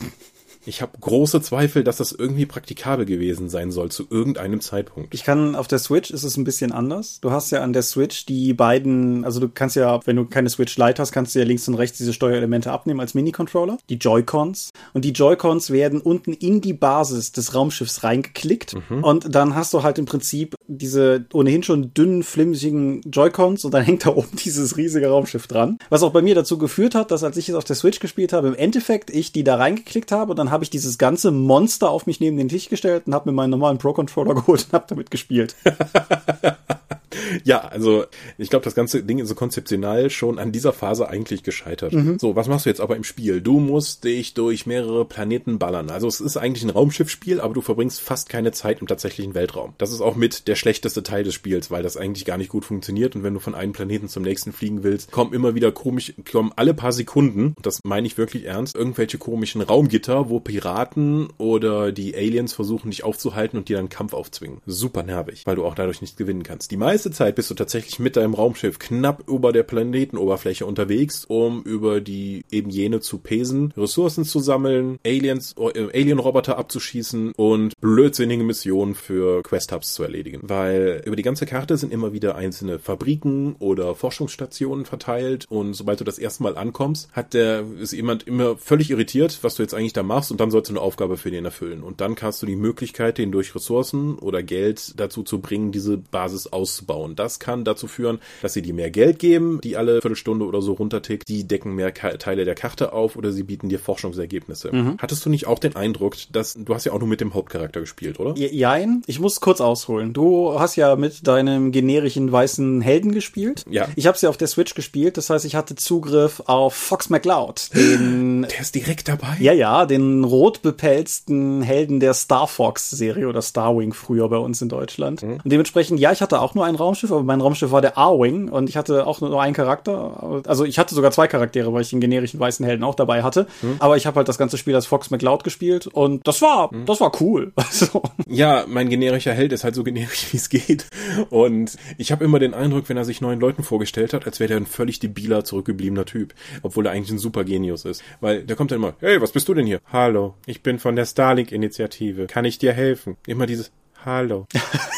Ich habe große Zweifel, dass das irgendwie praktikabel gewesen sein soll zu irgendeinem Zeitpunkt. Ich kann auf der Switch ist es ein bisschen anders. Du hast ja an der Switch die beiden, also du kannst ja, wenn du keine Switch Lite hast, kannst du ja links und rechts diese Steuerelemente abnehmen als Mini-Controller, die Joy-Cons. Und die Joy-Cons werden unten in die Basis des Raumschiffs reingeklickt. Mhm. Und dann hast du halt im Prinzip diese ohnehin schon dünnen, flimsigen Joy-Cons und dann hängt da oben dieses riesige Raumschiff dran. Was auch bei mir dazu geführt hat, dass als ich es auf der Switch gespielt habe, im Endeffekt ich die da reingeklickt habe und dann habe ich dieses ganze Monster auf mich neben den Tisch gestellt und habe mir meinen normalen Pro-Controller geholt und habe damit gespielt. ja, also ich glaube, das ganze Ding ist so konzeptionell schon an dieser Phase eigentlich gescheitert. Mhm. So, was machst du jetzt aber im Spiel? Du musst dich durch mehrere Planeten ballern. Also es ist eigentlich ein Raumschiffspiel, aber du verbringst fast keine Zeit im tatsächlichen Weltraum. Das ist auch mit der schlechteste Teil des Spiels, weil das eigentlich gar nicht gut funktioniert und wenn du von einem Planeten zum nächsten fliegen willst, kommen immer wieder komisch, kommen alle paar Sekunden, das meine ich wirklich ernst, irgendwelche komischen Raumgitter, wo Piraten oder die Aliens versuchen dich aufzuhalten und dir dann Kampf aufzwingen. Super nervig, weil du auch dadurch nicht gewinnen kannst. Die meiste Zeit bist du tatsächlich mit deinem Raumschiff knapp über der Planetenoberfläche unterwegs, um über die eben jene zu pesen, Ressourcen zu sammeln, Aliens, äh, Alien-Roboter abzuschießen und blödsinnige Missionen für Quest-Hubs zu erledigen. Weil über die ganze Karte sind immer wieder einzelne Fabriken oder Forschungsstationen verteilt und sobald du das erste Mal ankommst, hat der, ist jemand immer völlig irritiert, was du jetzt eigentlich da machst und dann sollst du eine Aufgabe für den erfüllen. Und dann hast du die Möglichkeit, den durch Ressourcen oder Geld dazu zu bringen, diese Basis auszubauen. Das kann dazu führen, dass sie dir mehr Geld geben, die alle Viertelstunde oder so runtertickt. Die decken mehr Teile der Karte auf oder sie bieten dir Forschungsergebnisse. Mhm. Hattest du nicht auch den Eindruck, dass du hast ja auch nur mit dem Hauptcharakter gespielt, oder? Jein, ich muss kurz ausholen. Du hast ja mit deinem generischen weißen Helden gespielt. Ja. Ich habe sie ja auf der Switch gespielt, das heißt, ich hatte Zugriff auf Fox McCloud, den Der ist direkt dabei. Ja, ja, den rot bepelzten Helden der Star Fox Serie oder Starwing früher bei uns in Deutschland. Mhm. Und dementsprechend ja, ich hatte auch nur ein Raumschiff, aber mein Raumschiff war der A-Wing und ich hatte auch nur einen Charakter. Also ich hatte sogar zwei Charaktere, weil ich den generischen weißen Helden auch dabei hatte. Mhm. Aber ich habe halt das ganze Spiel als Fox McCloud gespielt und das war, mhm. das war cool. Also. Ja, mein generischer Held ist halt so generisch, wie es geht. Und ich habe immer den Eindruck, wenn er sich neuen Leuten vorgestellt hat, als wäre der ein völlig debiler, zurückgebliebener Typ. Obwohl er eigentlich ein super Genius ist. Weil der kommt dann immer, hey, was bist du denn hier? Hallo, ich bin von der Starlink-Initiative. Kann ich dir helfen? Immer dieses Hallo.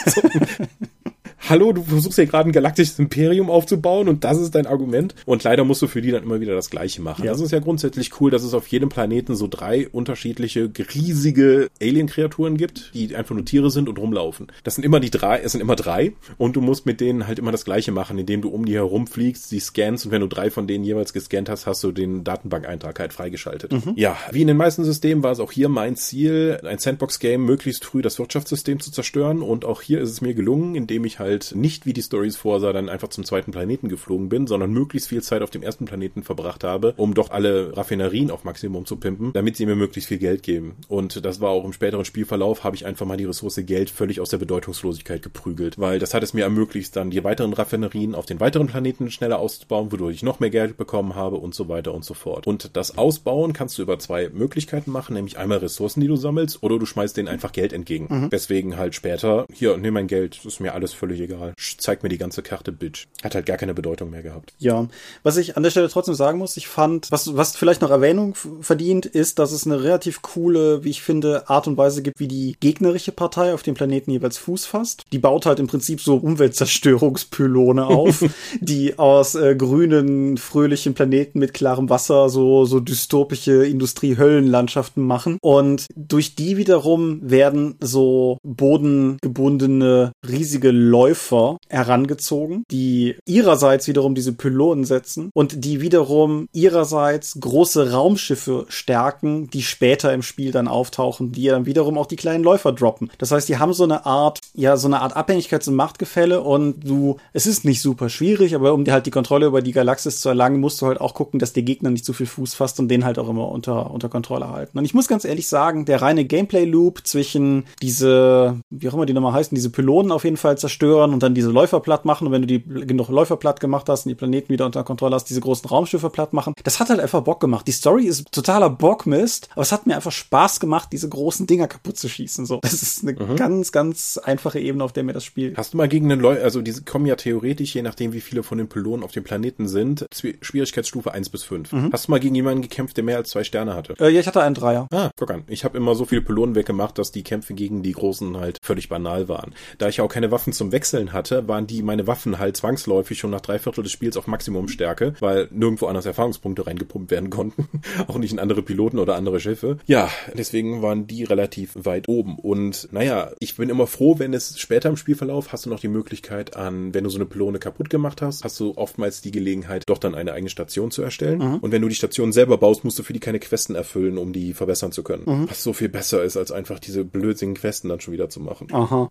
so hallo, du versuchst hier gerade ein galaktisches Imperium aufzubauen und das ist dein Argument. Und leider musst du für die dann immer wieder das Gleiche machen. Ja. Das ist ja grundsätzlich cool, dass es auf jedem Planeten so drei unterschiedliche, riesige Alien-Kreaturen gibt, die einfach nur Tiere sind und rumlaufen. Das sind immer die drei, es sind immer drei und du musst mit denen halt immer das Gleiche machen, indem du um die herumfliegst, sie scannst und wenn du drei von denen jeweils gescannt hast, hast du den Datenbankeintrag halt freigeschaltet. Mhm. Ja, wie in den meisten Systemen war es auch hier mein Ziel, ein Sandbox-Game möglichst früh das Wirtschaftssystem zu zerstören und auch hier ist es mir gelungen, indem ich halt halt nicht, wie die Stories vorsah, dann einfach zum zweiten Planeten geflogen bin, sondern möglichst viel Zeit auf dem ersten Planeten verbracht habe, um doch alle Raffinerien auf Maximum zu pimpen, damit sie mir möglichst viel Geld geben. Und das war auch im späteren Spielverlauf, habe ich einfach mal die Ressource Geld völlig aus der Bedeutungslosigkeit geprügelt, weil das hat es mir ermöglicht, dann die weiteren Raffinerien auf den weiteren Planeten schneller auszubauen, wodurch ich noch mehr Geld bekommen habe und so weiter und so fort. Und das Ausbauen kannst du über zwei Möglichkeiten machen, nämlich einmal Ressourcen, die du sammelst, oder du schmeißt denen einfach Geld entgegen. Mhm. Deswegen halt später, hier, nimm mein Geld, ist mir alles völlig egal. Zeig mir die ganze Karte, Bitch. Hat halt gar keine Bedeutung mehr gehabt. Ja, was ich an der Stelle trotzdem sagen muss, ich fand, was, was vielleicht noch Erwähnung verdient, ist, dass es eine relativ coole, wie ich finde, Art und Weise gibt, wie die gegnerische Partei auf dem Planeten jeweils Fuß fasst. Die baut halt im Prinzip so Umweltzerstörungspylone auf, die aus äh, grünen, fröhlichen Planeten mit klarem Wasser so, so dystopische Industriehöllenlandschaften machen. Und durch die wiederum werden so bodengebundene riesige Läufer herangezogen, die ihrerseits wiederum diese Pylonen setzen und die wiederum ihrerseits große Raumschiffe stärken, die später im Spiel dann auftauchen, die dann wiederum auch die kleinen Läufer droppen. Das heißt, die haben so eine Art, ja, so eine Art Abhängigkeits- und Machtgefälle und du, es ist nicht super schwierig, aber um dir halt die Kontrolle über die Galaxis zu erlangen, musst du halt auch gucken, dass der Gegner nicht zu viel Fuß fasst und den halt auch immer unter, unter Kontrolle halten. Und ich muss ganz ehrlich sagen, der reine Gameplay-Loop zwischen diese, wie auch immer die nochmal heißen, diese Pylonen auf jeden Fall zerstören und dann diese Läufer platt machen und wenn du die genug Läufer platt gemacht hast und die Planeten wieder unter Kontrolle hast, diese großen Raumschiffe platt machen. Das hat halt einfach Bock gemacht. Die Story ist totaler Bockmist, aber es hat mir einfach Spaß gemacht, diese großen Dinger kaputt zu schießen. So, das ist eine mhm. ganz, ganz einfache Ebene, auf der mir das Spiel. Hast du mal gegen einen Leute, also diese kommen ja theoretisch, je nachdem wie viele von den Pylonen auf dem Planeten sind, Schwierigkeitsstufe 1 bis 5. Mhm. Hast du mal gegen jemanden gekämpft, der mehr als zwei Sterne hatte? Äh, ja, ich hatte einen Dreier. Ah, guck an. Ich habe immer so viele Pylonen weggemacht, dass die Kämpfe gegen die Großen halt völlig banal waren. Da ich ja auch keine Waffen zum Wechseln wechseln hatte, waren die meine Waffen halt zwangsläufig schon nach drei Viertel des Spiels auf Maximumstärke, weil nirgendwo anders Erfahrungspunkte reingepumpt werden konnten. auch nicht in andere Piloten oder andere Schiffe. Ja, deswegen waren die relativ weit oben. Und naja, ich bin immer froh, wenn es später im Spielverlauf hast du noch die Möglichkeit an, wenn du so eine Pylone kaputt gemacht hast, hast du oftmals die Gelegenheit, doch dann eine eigene Station zu erstellen. Mhm. Und wenn du die Station selber baust, musst du für die keine Questen erfüllen, um die verbessern zu können. Mhm. Was so viel besser ist, als einfach diese blödsinnigen Questen dann schon wieder zu machen. Aha.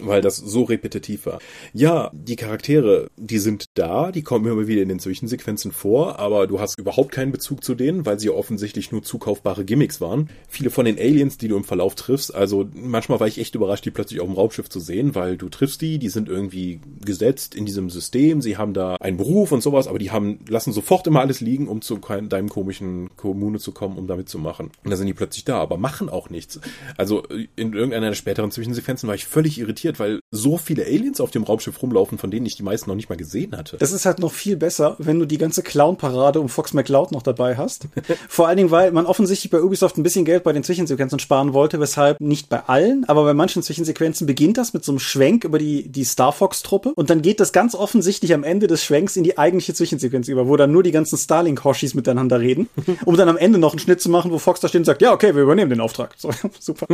Weil das so repetitiv war. Ja, die Charaktere, die sind da, die kommen immer wieder in den Zwischensequenzen vor, aber du hast überhaupt keinen Bezug zu denen, weil sie offensichtlich nur zukaufbare Gimmicks waren. Viele von den Aliens, die du im Verlauf triffst, also manchmal war ich echt überrascht, die plötzlich auf dem Raumschiff zu sehen, weil du triffst die, die sind irgendwie gesetzt in diesem System, sie haben da einen Beruf und sowas, aber die haben, lassen sofort immer alles liegen, um zu deinem komischen Kommune zu kommen, um damit zu machen. Und da sind die plötzlich da, aber machen auch nichts. Also in irgendeiner der späteren Zwischensequenzen war ich völlig irritiert, weil so viele Aliens auf dem Raumschiff rumlaufen, von denen ich die meisten noch nicht mal gesehen hatte. Das ist halt noch viel besser, wenn du die ganze Clown-Parade um Fox McCloud noch dabei hast. Vor allen Dingen, weil man offensichtlich bei Ubisoft ein bisschen Geld bei den Zwischensequenzen sparen wollte, weshalb nicht bei allen, aber bei manchen Zwischensequenzen beginnt das mit so einem Schwenk über die, die Star Fox-Truppe und dann geht das ganz offensichtlich am Ende des Schwenks in die eigentliche Zwischensequenz über, wo dann nur die ganzen Starlink-Hoshis miteinander reden, um dann am Ende noch einen Schnitt zu machen, wo Fox da steht und sagt, ja, okay, wir übernehmen den Auftrag. So, super.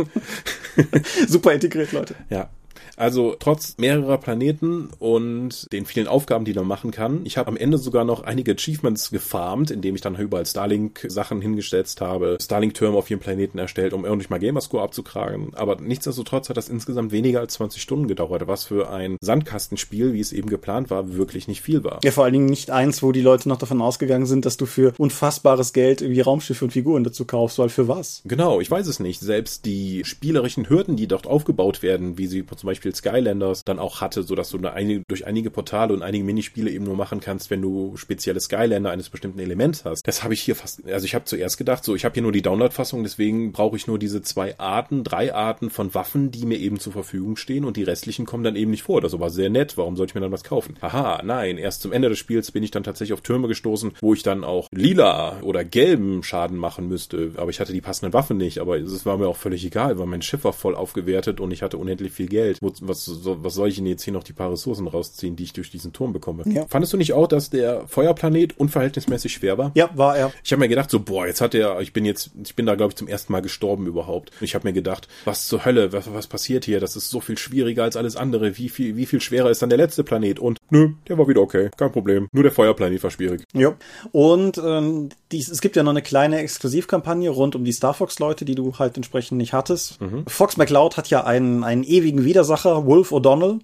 super integriert, Leute. Ja, also trotz mehrerer Planeten und den vielen Aufgaben, die man machen kann, ich habe am Ende sogar noch einige Achievements gefarmt, indem ich dann überall Starlink-Sachen hingesetzt habe, Starlink-Türme auf jedem Planeten erstellt, um irgendwie mal Gamerscore abzukragen. Aber nichtsdestotrotz hat das insgesamt weniger als 20 Stunden gedauert, was für ein Sandkastenspiel, wie es eben geplant war, wirklich nicht viel war. Ja, vor allen Dingen nicht eins, wo die Leute noch davon ausgegangen sind, dass du für unfassbares Geld irgendwie Raumschiffe und Figuren dazu kaufst, weil für was? Genau, ich weiß es nicht. Selbst die spielerischen Hürden, die dort aufgebaut werden, wie sie zum Beispiel Beispiel Skylanders dann auch hatte, so dass du eine, durch einige Portale und einige Minispiele eben nur machen kannst, wenn du spezielle Skylander eines bestimmten Elements hast. Das habe ich hier fast, also ich habe zuerst gedacht, so ich habe hier nur die Download-Fassung, deswegen brauche ich nur diese zwei Arten, drei Arten von Waffen, die mir eben zur Verfügung stehen und die restlichen kommen dann eben nicht vor. Das war sehr nett, warum sollte ich mir dann was kaufen? Haha, nein, erst zum Ende des Spiels bin ich dann tatsächlich auf Türme gestoßen, wo ich dann auch lila oder gelben Schaden machen müsste, aber ich hatte die passenden Waffen nicht, aber es war mir auch völlig egal, weil mein Schiff war voll aufgewertet und ich hatte unendlich viel Geld. Wo was, was soll ich denn jetzt hier noch die paar Ressourcen rausziehen, die ich durch diesen Turm bekomme? Ja. Fandest du nicht auch, dass der Feuerplanet unverhältnismäßig schwer war? Ja, war er. Ich habe mir gedacht, so, boah, jetzt hat er, ich bin jetzt, ich bin da, glaube ich, zum ersten Mal gestorben überhaupt. Ich habe mir gedacht, was zur Hölle, was, was passiert hier? Das ist so viel schwieriger als alles andere. Wie viel, wie viel schwerer ist dann der letzte Planet? Und nö, der war wieder okay, kein Problem. Nur der Feuerplanet war schwierig. Ja. Und ähm, dies, es gibt ja noch eine kleine Exklusivkampagne rund um die Star Fox-Leute, die du halt entsprechend nicht hattest. Mhm. Fox McCloud hat ja einen, einen ewigen Widersacher, Wolf O'Donnell.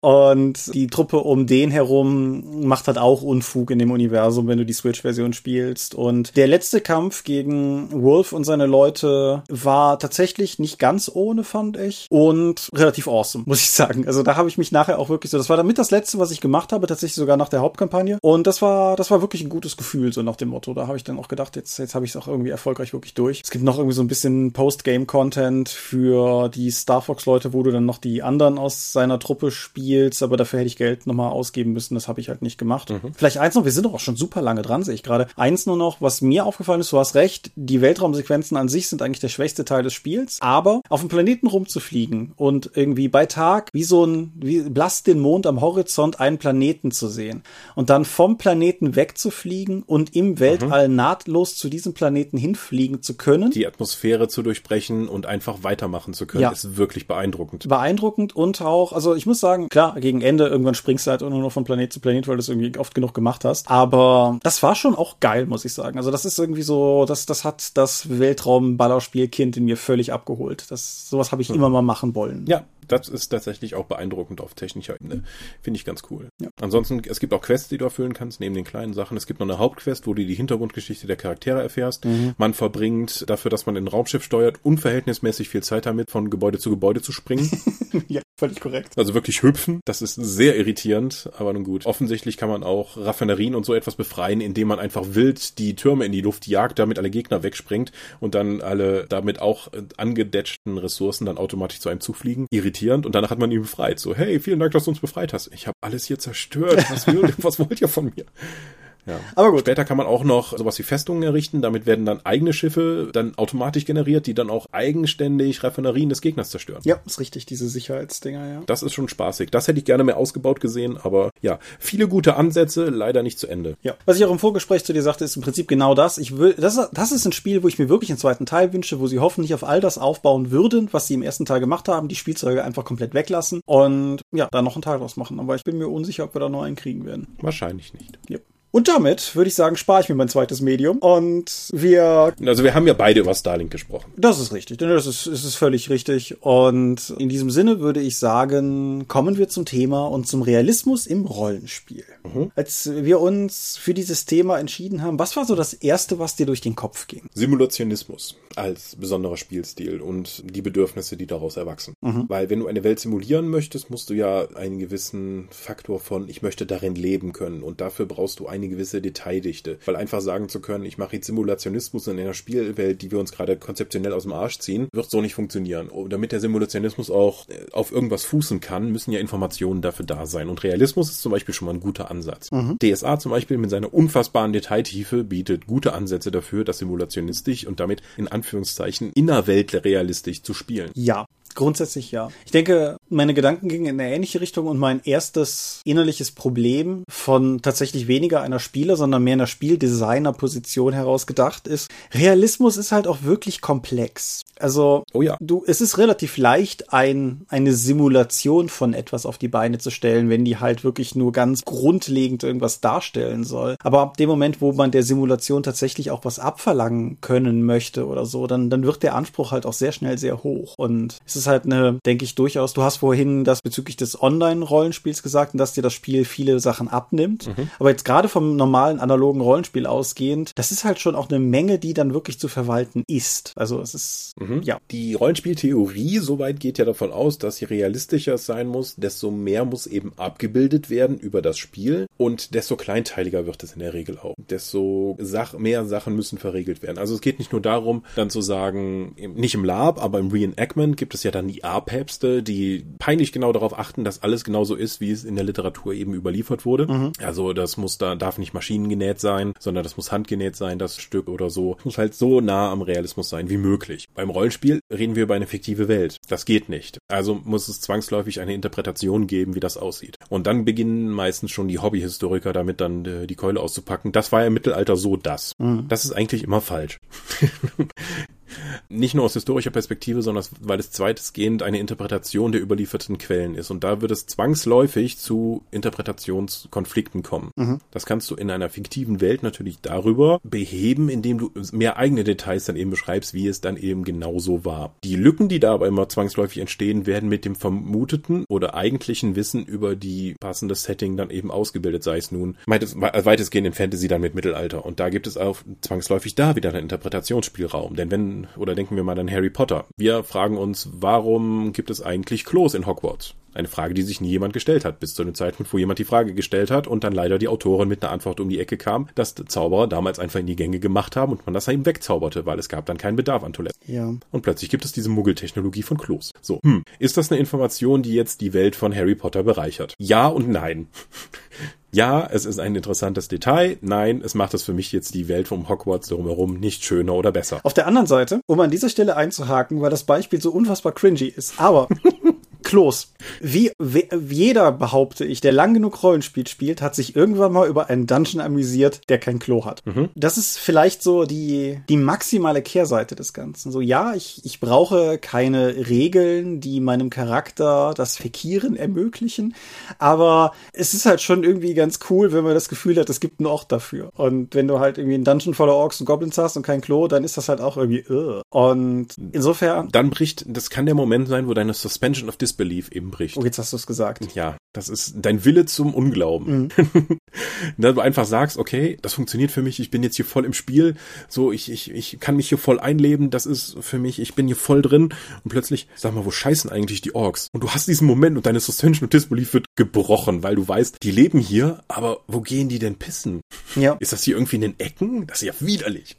Und die Truppe um den herum macht halt auch Unfug in dem Universum, wenn du die Switch-Version spielst. Und der letzte Kampf gegen Wolf und seine Leute war tatsächlich nicht ganz ohne, fand ich. Und relativ awesome, muss ich sagen. Also da habe ich mich nachher auch wirklich so, das war damit das letzte, was ich gemacht habe, tatsächlich sogar nach der Hauptkampagne. Und das war, das war wirklich ein gutes Gefühl, so nach dem Motto. Da habe ich dann auch gedacht, jetzt, jetzt habe ich es auch irgendwie erfolgreich wirklich durch. Es gibt noch irgendwie so ein bisschen Post-Game-Content für die Star Fox-Leute, wo du dann noch die anderen aus seiner Truppe spielst, aber dafür hätte ich Geld nochmal ausgeben müssen. Das habe ich halt nicht gemacht. Mhm. Vielleicht eins noch, wir sind doch auch schon super lange dran, sehe ich gerade. Eins nur noch, was mir aufgefallen ist, du hast recht, die Weltraumsequenzen an sich sind eigentlich der schwächste Teil des Spiels, aber auf dem Planeten rumzufliegen und irgendwie bei Tag wie so ein, wie blass den Mond am Horizont einen Planeten zu sehen und dann vom Planeten wegzufliegen und im Weltall mhm. nahtlos zu diesem Planeten hinfliegen zu können. Die Atmosphäre zu durchbrechen und einfach weitermachen zu können, ja. ist wirklich beeindruckend. Beeindruckend und auch, also ich muss sagen, klar, gegen Ende irgendwann springst du halt nur noch von Planet zu Planet, weil du es irgendwie oft genug gemacht hast. Aber das war schon auch geil, muss ich sagen. Also das ist irgendwie so, das, das hat das Weltraum-Ballerspielkind in mir völlig abgeholt. Das, sowas habe ich hm. immer mal machen wollen. Ja, das ist tatsächlich auch beeindruckend auf technischer Ebene. Finde ich ganz cool. Ja. Ansonsten, es gibt auch Quests, die du erfüllen kannst, neben den kleinen Sachen. Es gibt noch eine Hauptquest, wo du die Hintergrundgeschichte der Charaktere erfährst. Mhm. Man verbringt dafür, dass man ein Raumschiff steuert, unverhältnismäßig viel Zeit damit, von Gebäude zu Gebäude zu springen. ja, völlig korrekt. Also wirklich hüpfen. Das ist sehr irritierend, aber nun gut. Offensichtlich kann man auch Raffinerien und so etwas befreien, indem man einfach wild die Türme in die Luft jagt, damit alle Gegner wegspringt und dann alle damit auch angedetschten Ressourcen dann automatisch zu einem zufliegen. Irritierend. Und danach hat man ihn befreit. So, hey, vielen Dank, dass du uns befreit hast. Ich habe alles hier zerstört. Was, will, was wollt ihr von mir? Ja. Aber gut. Später kann man auch noch sowas wie Festungen errichten. Damit werden dann eigene Schiffe dann automatisch generiert, die dann auch eigenständig Raffinerien des Gegners zerstören. Ja, ist richtig, diese Sicherheitsdinger, ja. Das ist schon spaßig. Das hätte ich gerne mehr ausgebaut gesehen, aber ja, viele gute Ansätze, leider nicht zu Ende. Ja. Was ich auch im Vorgespräch zu dir sagte, ist im Prinzip genau das. Ich will, das, das ist ein Spiel, wo ich mir wirklich einen zweiten Teil wünsche, wo sie hoffentlich auf all das aufbauen würden, was sie im ersten Teil gemacht haben, die Spielzeuge einfach komplett weglassen und ja, da noch einen Teil draus machen. Aber ich bin mir unsicher, ob wir da noch einen kriegen werden. Wahrscheinlich nicht. Ja. Und damit würde ich sagen, spare ich mir mein zweites Medium und wir Also wir haben ja beide über Starlink gesprochen. Das ist richtig, das ist, das ist völlig richtig. Und in diesem Sinne würde ich sagen, kommen wir zum Thema und zum Realismus im Rollenspiel. Als wir uns für dieses Thema entschieden haben, was war so das Erste, was dir durch den Kopf ging? Simulationismus als besonderer Spielstil und die Bedürfnisse, die daraus erwachsen. Weil wenn du eine Welt simulieren möchtest, musst du ja einen gewissen Faktor von, ich möchte darin leben können und dafür brauchst du eine gewisse Detaildichte. Weil einfach sagen zu können, ich mache jetzt Simulationismus in einer Spielwelt, die wir uns gerade konzeptionell aus dem Arsch ziehen, wird so nicht funktionieren. Und damit der Simulationismus auch äh, auf irgendwas fußen kann, müssen ja Informationen dafür da sein. Und Realismus ist zum Beispiel schon mal ein guter Ansatz. DSA zum Beispiel mit seiner unfassbaren Detailtiefe bietet gute Ansätze dafür, das simulationistisch und damit in Anführungszeichen innerweltrealistisch zu spielen. Ja. Grundsätzlich ja. Ich denke, meine Gedanken gingen in eine ähnliche Richtung und mein erstes innerliches Problem von tatsächlich weniger einer Spieler, sondern mehr einer Spieldesigner-Position heraus gedacht ist, Realismus ist halt auch wirklich komplex. Also, Oh ja. du, es ist relativ leicht, ein, eine Simulation von etwas auf die Beine zu stellen, wenn die halt wirklich nur ganz grundlegend irgendwas darstellen soll. Aber ab dem Moment, wo man der Simulation tatsächlich auch was abverlangen können möchte oder so, dann, dann wird der Anspruch halt auch sehr schnell sehr hoch. Und es ist halt eine, denke ich durchaus, du hast vorhin das bezüglich des Online-Rollenspiels gesagt, und dass dir das Spiel viele Sachen abnimmt. Aber jetzt gerade vom normalen analogen Rollenspiel ausgehend, das ist halt schon auch eine Menge, die dann wirklich zu verwalten ist. Also es ist, ja. Die Rollenspieltheorie soweit geht ja davon aus, dass je realistischer es sein muss, desto mehr muss eben abgebildet werden über das Spiel und desto kleinteiliger wird es in der Regel auch. Desto Sach mehr Sachen müssen verregelt werden. Also es geht nicht nur darum, dann zu sagen, nicht im Lab, aber im Reenactment gibt es ja dann die A-Päpste, die peinlich genau darauf achten, dass alles genauso ist, wie es in der Literatur eben überliefert wurde. Also das muss da, darf nicht maschinengenäht sein, sondern das muss handgenäht sein, das Stück oder so. Muss halt so nah am Realismus sein wie möglich. Beim Rollenspiel reden wir über eine fiktive Welt. Das geht nicht. Also muss es zwangsläufig eine Interpretation geben, wie das aussieht. Und dann beginnen meistens schon die Hobbyhistoriker damit dann äh, die Keule auszupacken. Das war ja im Mittelalter so das. Das ist eigentlich immer falsch. Nicht nur aus historischer Perspektive, sondern weil es zweitestgehend eine Interpretation der überlieferten Quellen ist. Und da wird es zwangsläufig zu Interpretationskonflikten kommen. Das kannst du in einer fiktiven Welt natürlich darüber beheben, indem du mehr eigene Details dann eben beschreibst, wie es dann eben genauso war. Die Lücken, die dabei immer zwangsläufig entstehen, werden mit dem vermuteten oder eigentlichen Wissen über die passende Setting dann eben ausgebildet, sei es nun weitestgehend in Fantasy dann mit Mittelalter. Und da gibt es auch zwangsläufig da wieder einen Interpretationsspielraum. Denn wenn, oder denken wir mal an Harry Potter. Wir fragen uns, warum gibt es eigentlich Klos in Hogwarts? Eine Frage, die sich nie jemand gestellt hat, bis zu dem Zeitpunkt, wo jemand die Frage gestellt hat und dann leider die Autorin mit einer Antwort um die Ecke kam, dass Zauberer damals einfach in die Gänge gemacht haben und man das eben wegzauberte, weil es gab dann keinen Bedarf an Toiletten. Ja. Und plötzlich gibt es diese Muggeltechnologie von Klos. So, hm, ist das eine Information, die jetzt die Welt von Harry Potter bereichert? Ja und nein. Ja, es ist ein interessantes Detail. Nein, es macht es für mich jetzt die Welt um Hogwarts drumherum nicht schöner oder besser. Auf der anderen Seite, um an dieser Stelle einzuhaken, weil das Beispiel so unfassbar cringy ist, aber Klos. Wie, wie jeder, behaupte ich, der lang genug Rollenspiel spielt, hat sich irgendwann mal über einen Dungeon amüsiert, der kein Klo hat. Das ist vielleicht so die, die maximale Kehrseite des Ganzen. So, ja, ich, ich brauche keine Regeln, die meinem Charakter das Fekieren ermöglichen, aber es ist halt schon irgendwie ganz cool, wenn man das Gefühl hat, es gibt einen Ort dafür. Und wenn du halt irgendwie einen Dungeon voller Orks und Goblins hast und kein Klo, dann ist das halt auch irgendwie, uh. Und insofern, Dann bricht, das kann der Moment sein, wo deine Suspension of Disbelief eben bricht. oh, jetzt hast du es gesagt. Ja, das ist dein Wille zum Unglauben. da du einfach sagst, okay, das funktioniert für mich, ich bin jetzt hier voll im Spiel, so ich, ich, ich kann mich hier voll einleben, das ist für mich, ich bin hier voll drin und plötzlich, sag mal, wo scheißen eigentlich die Orks? Und du hast diesen Moment und deine Suspension of Disbelief wird gebrochen, weil du weißt, die leben hier, aber wo gehen die denn pissen? Ja. Ist das hier irgendwie in den Ecken? Das ist ja widerlich.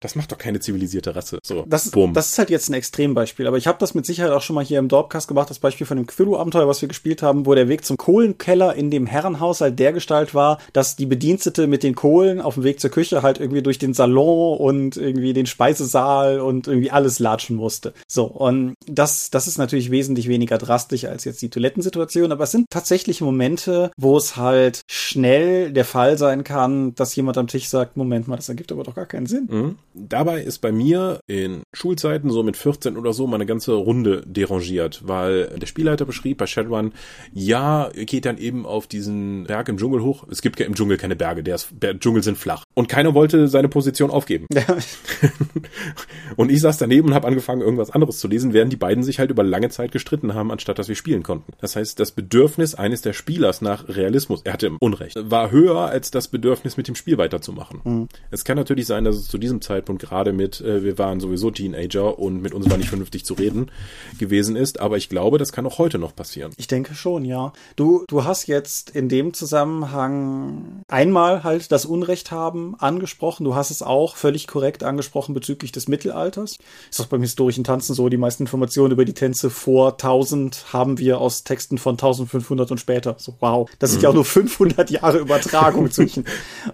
Das macht doch keine zivilisierte Rasse. So, Das, bumm. das ist halt jetzt ein Extrembeispiel, aber ich habe das mit Sicherheit auch schon mal hier im Dorpcast gemacht, das Beispiel Beispiel von dem Cthulhu-Abenteuer, was wir gespielt haben, wo der Weg zum Kohlenkeller in dem Herrenhaushalt der Gestalt war, dass die Bedienstete mit den Kohlen auf dem Weg zur Küche halt irgendwie durch den Salon und irgendwie den Speisesaal und irgendwie alles latschen musste. So, und das, das ist natürlich wesentlich weniger drastisch als jetzt die Toilettensituation, aber es sind tatsächlich Momente, wo es halt schnell der Fall sein kann, dass jemand am Tisch sagt, Moment mal, das ergibt aber doch gar keinen Sinn. Mhm. Dabei ist bei mir in Schulzeiten so mit 14 oder so meine ganze Runde derangiert, weil der Spielleiter beschrieb bei Shadowrun, ja, geht dann eben auf diesen Berg im Dschungel hoch. Es gibt im Dschungel keine Berge, der, ist, der Dschungel sind flach. Und keiner wollte seine Position aufgeben. Ja. und ich saß daneben und habe angefangen, irgendwas anderes zu lesen, während die beiden sich halt über lange Zeit gestritten haben, anstatt dass wir spielen konnten. Das heißt, das Bedürfnis eines der Spielers nach Realismus, er hatte Unrecht, war höher als das Bedürfnis, mit dem Spiel weiterzumachen. Mhm. Es kann natürlich sein, dass es zu diesem Zeitpunkt gerade mit, äh, wir waren sowieso Teenager und mit uns war nicht vernünftig zu reden gewesen ist, aber ich glaube, das kann auch heute noch passieren. Ich denke schon, ja. Du, du hast jetzt in dem Zusammenhang einmal halt das Unrecht haben angesprochen. Du hast es auch völlig korrekt angesprochen bezüglich des Mittelalters. Ist auch beim historischen Tanzen so, die meisten Informationen über die Tänze vor 1000 haben wir aus Texten von 1500 und später. So, wow. Das sind mhm. ja auch nur 500 Jahre Übertragung zwischen.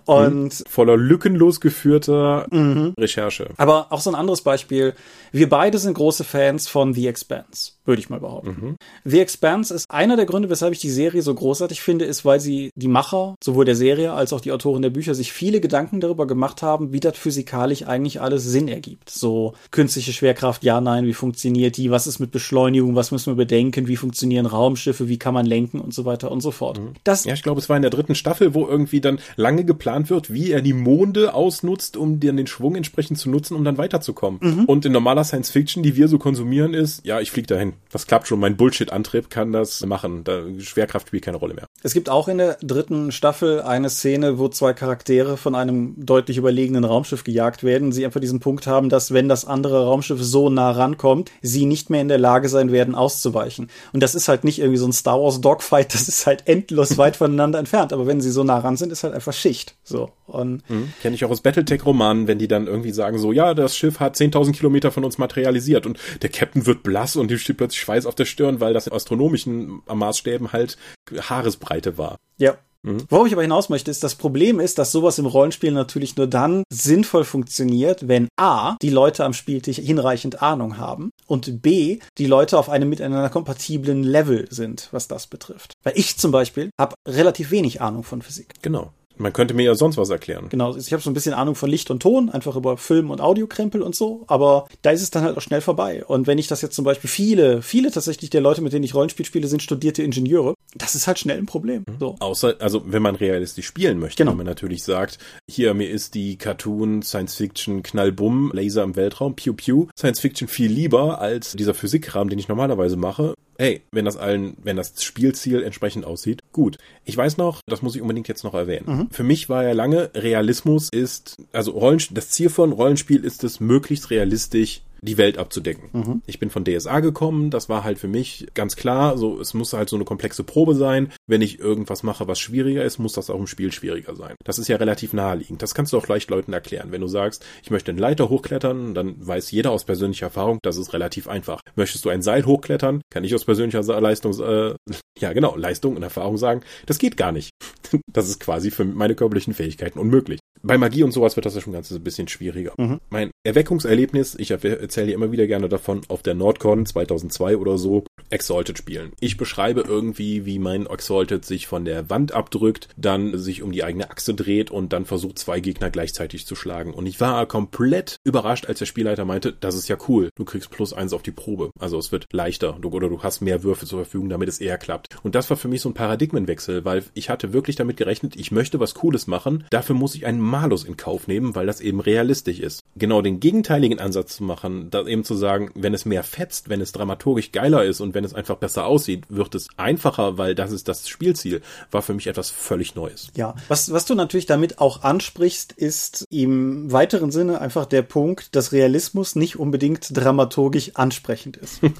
Und voller lückenlos geführter mhm. Recherche. Aber auch so ein anderes Beispiel. Wir beide sind große Fans von The Expanse würde ich mal behaupten. Mhm. The Expanse ist einer der Gründe, weshalb ich die Serie so großartig finde, ist, weil sie die Macher, sowohl der Serie als auch die Autoren der Bücher, sich viele Gedanken darüber gemacht haben, wie das physikalisch eigentlich alles Sinn ergibt. So künstliche Schwerkraft, ja, nein, wie funktioniert die, was ist mit Beschleunigung, was müssen wir bedenken, wie funktionieren Raumschiffe, wie kann man lenken und so weiter und so fort. Mhm. Das ja, ich glaube, es war in der dritten Staffel, wo irgendwie dann lange geplant wird, wie er die Monde ausnutzt, um dann den Schwung entsprechend zu nutzen, um dann weiterzukommen. Mhm. Und in normaler Science Fiction, die wir so konsumieren, ist, ja, ich fliege dahin das klappt schon. Mein Bullshit-Antrieb kann das machen. Da, Schwerkraft spielt keine Rolle mehr. Es gibt auch in der dritten Staffel eine Szene, wo zwei Charaktere von einem deutlich überlegenen Raumschiff gejagt werden. Sie einfach diesen Punkt haben, dass wenn das andere Raumschiff so nah rankommt, sie nicht mehr in der Lage sein werden, auszuweichen. Und das ist halt nicht irgendwie so ein Star Wars Dogfight, das ist halt endlos weit voneinander entfernt. Aber wenn sie so nah ran sind, ist halt einfach Schicht. So. Und mhm. Kenne ich auch aus Battletech-Romanen, wenn die dann irgendwie sagen so, ja, das Schiff hat 10.000 Kilometer von uns materialisiert und der Captain wird blass und die steht plötzlich Schweiß auf der Stirn, weil das in astronomischen Maßstäben halt Haaresbreite war. Ja. Mhm. Worauf ich aber hinaus möchte, ist, das Problem ist, dass sowas im Rollenspiel natürlich nur dann sinnvoll funktioniert, wenn A, die Leute am Spieltisch hinreichend Ahnung haben und B, die Leute auf einem miteinander kompatiblen Level sind, was das betrifft. Weil ich zum Beispiel habe relativ wenig Ahnung von Physik. Genau. Man könnte mir ja sonst was erklären. Genau, ich habe so ein bisschen Ahnung von Licht und Ton, einfach über Film und Audiokrempel und so, aber da ist es dann halt auch schnell vorbei. Und wenn ich das jetzt zum Beispiel viele, viele tatsächlich der Leute, mit denen ich Rollenspiel spiele, sind studierte Ingenieure, das ist halt schnell ein Problem. Mhm. So. Außer, also wenn man realistisch spielen möchte, genau. wenn man natürlich sagt, hier mir ist die Cartoon Science Fiction Knallbumm Laser im Weltraum Pew Pew Science Fiction viel lieber als dieser Physikkram, den ich normalerweise mache hey, wenn das allen, wenn das Spielziel entsprechend aussieht, gut. Ich weiß noch, das muss ich unbedingt jetzt noch erwähnen. Mhm. Für mich war ja lange, Realismus ist, also Rollenspiel, das Ziel von Rollenspiel ist es, möglichst realistisch die Welt abzudecken. Mhm. Ich bin von DSA gekommen, das war halt für mich ganz klar, so es muss halt so eine komplexe Probe sein. Wenn ich irgendwas mache, was schwieriger ist, muss das auch im Spiel schwieriger sein. Das ist ja relativ naheliegend. Das kannst du auch leicht Leuten erklären. Wenn du sagst, ich möchte einen Leiter hochklettern, dann weiß jeder aus persönlicher Erfahrung, das ist relativ einfach. Möchtest du ein Seil hochklettern, kann ich aus persönlicher Leistung, äh, ja genau, Leistung und Erfahrung sagen, das geht gar nicht. Das ist quasi für meine körperlichen Fähigkeiten unmöglich. Bei Magie und sowas wird das ja schon ganz ein bisschen schwieriger. Mhm. Mein Erweckungserlebnis, ich erzähle immer wieder gerne davon, auf der Nordcon 2002 oder so, Exalted spielen. Ich beschreibe irgendwie, wie mein Exalted sich von der Wand abdrückt, dann sich um die eigene Achse dreht und dann versucht, zwei Gegner gleichzeitig zu schlagen. Und ich war komplett überrascht, als der Spielleiter meinte, das ist ja cool. Du kriegst plus eins auf die Probe. Also es wird leichter du, oder du hast mehr Würfe zur Verfügung, damit es eher klappt. Und das war für mich so ein Paradigmenwechsel, weil ich hatte wirklich damit gerechnet, ich möchte was Cooles machen. Dafür muss ich einen Malus in Kauf nehmen, weil das eben realistisch ist. Genau den gegenteiligen Ansatz zu machen, da eben zu sagen, wenn es mehr fetzt, wenn es dramaturgisch geiler ist und wenn es einfach besser aussieht, wird es einfacher, weil das ist das Spielziel, war für mich etwas völlig Neues. Ja, was, was du natürlich damit auch ansprichst, ist im weiteren Sinne einfach der Punkt, dass Realismus nicht unbedingt dramaturgisch ansprechend ist.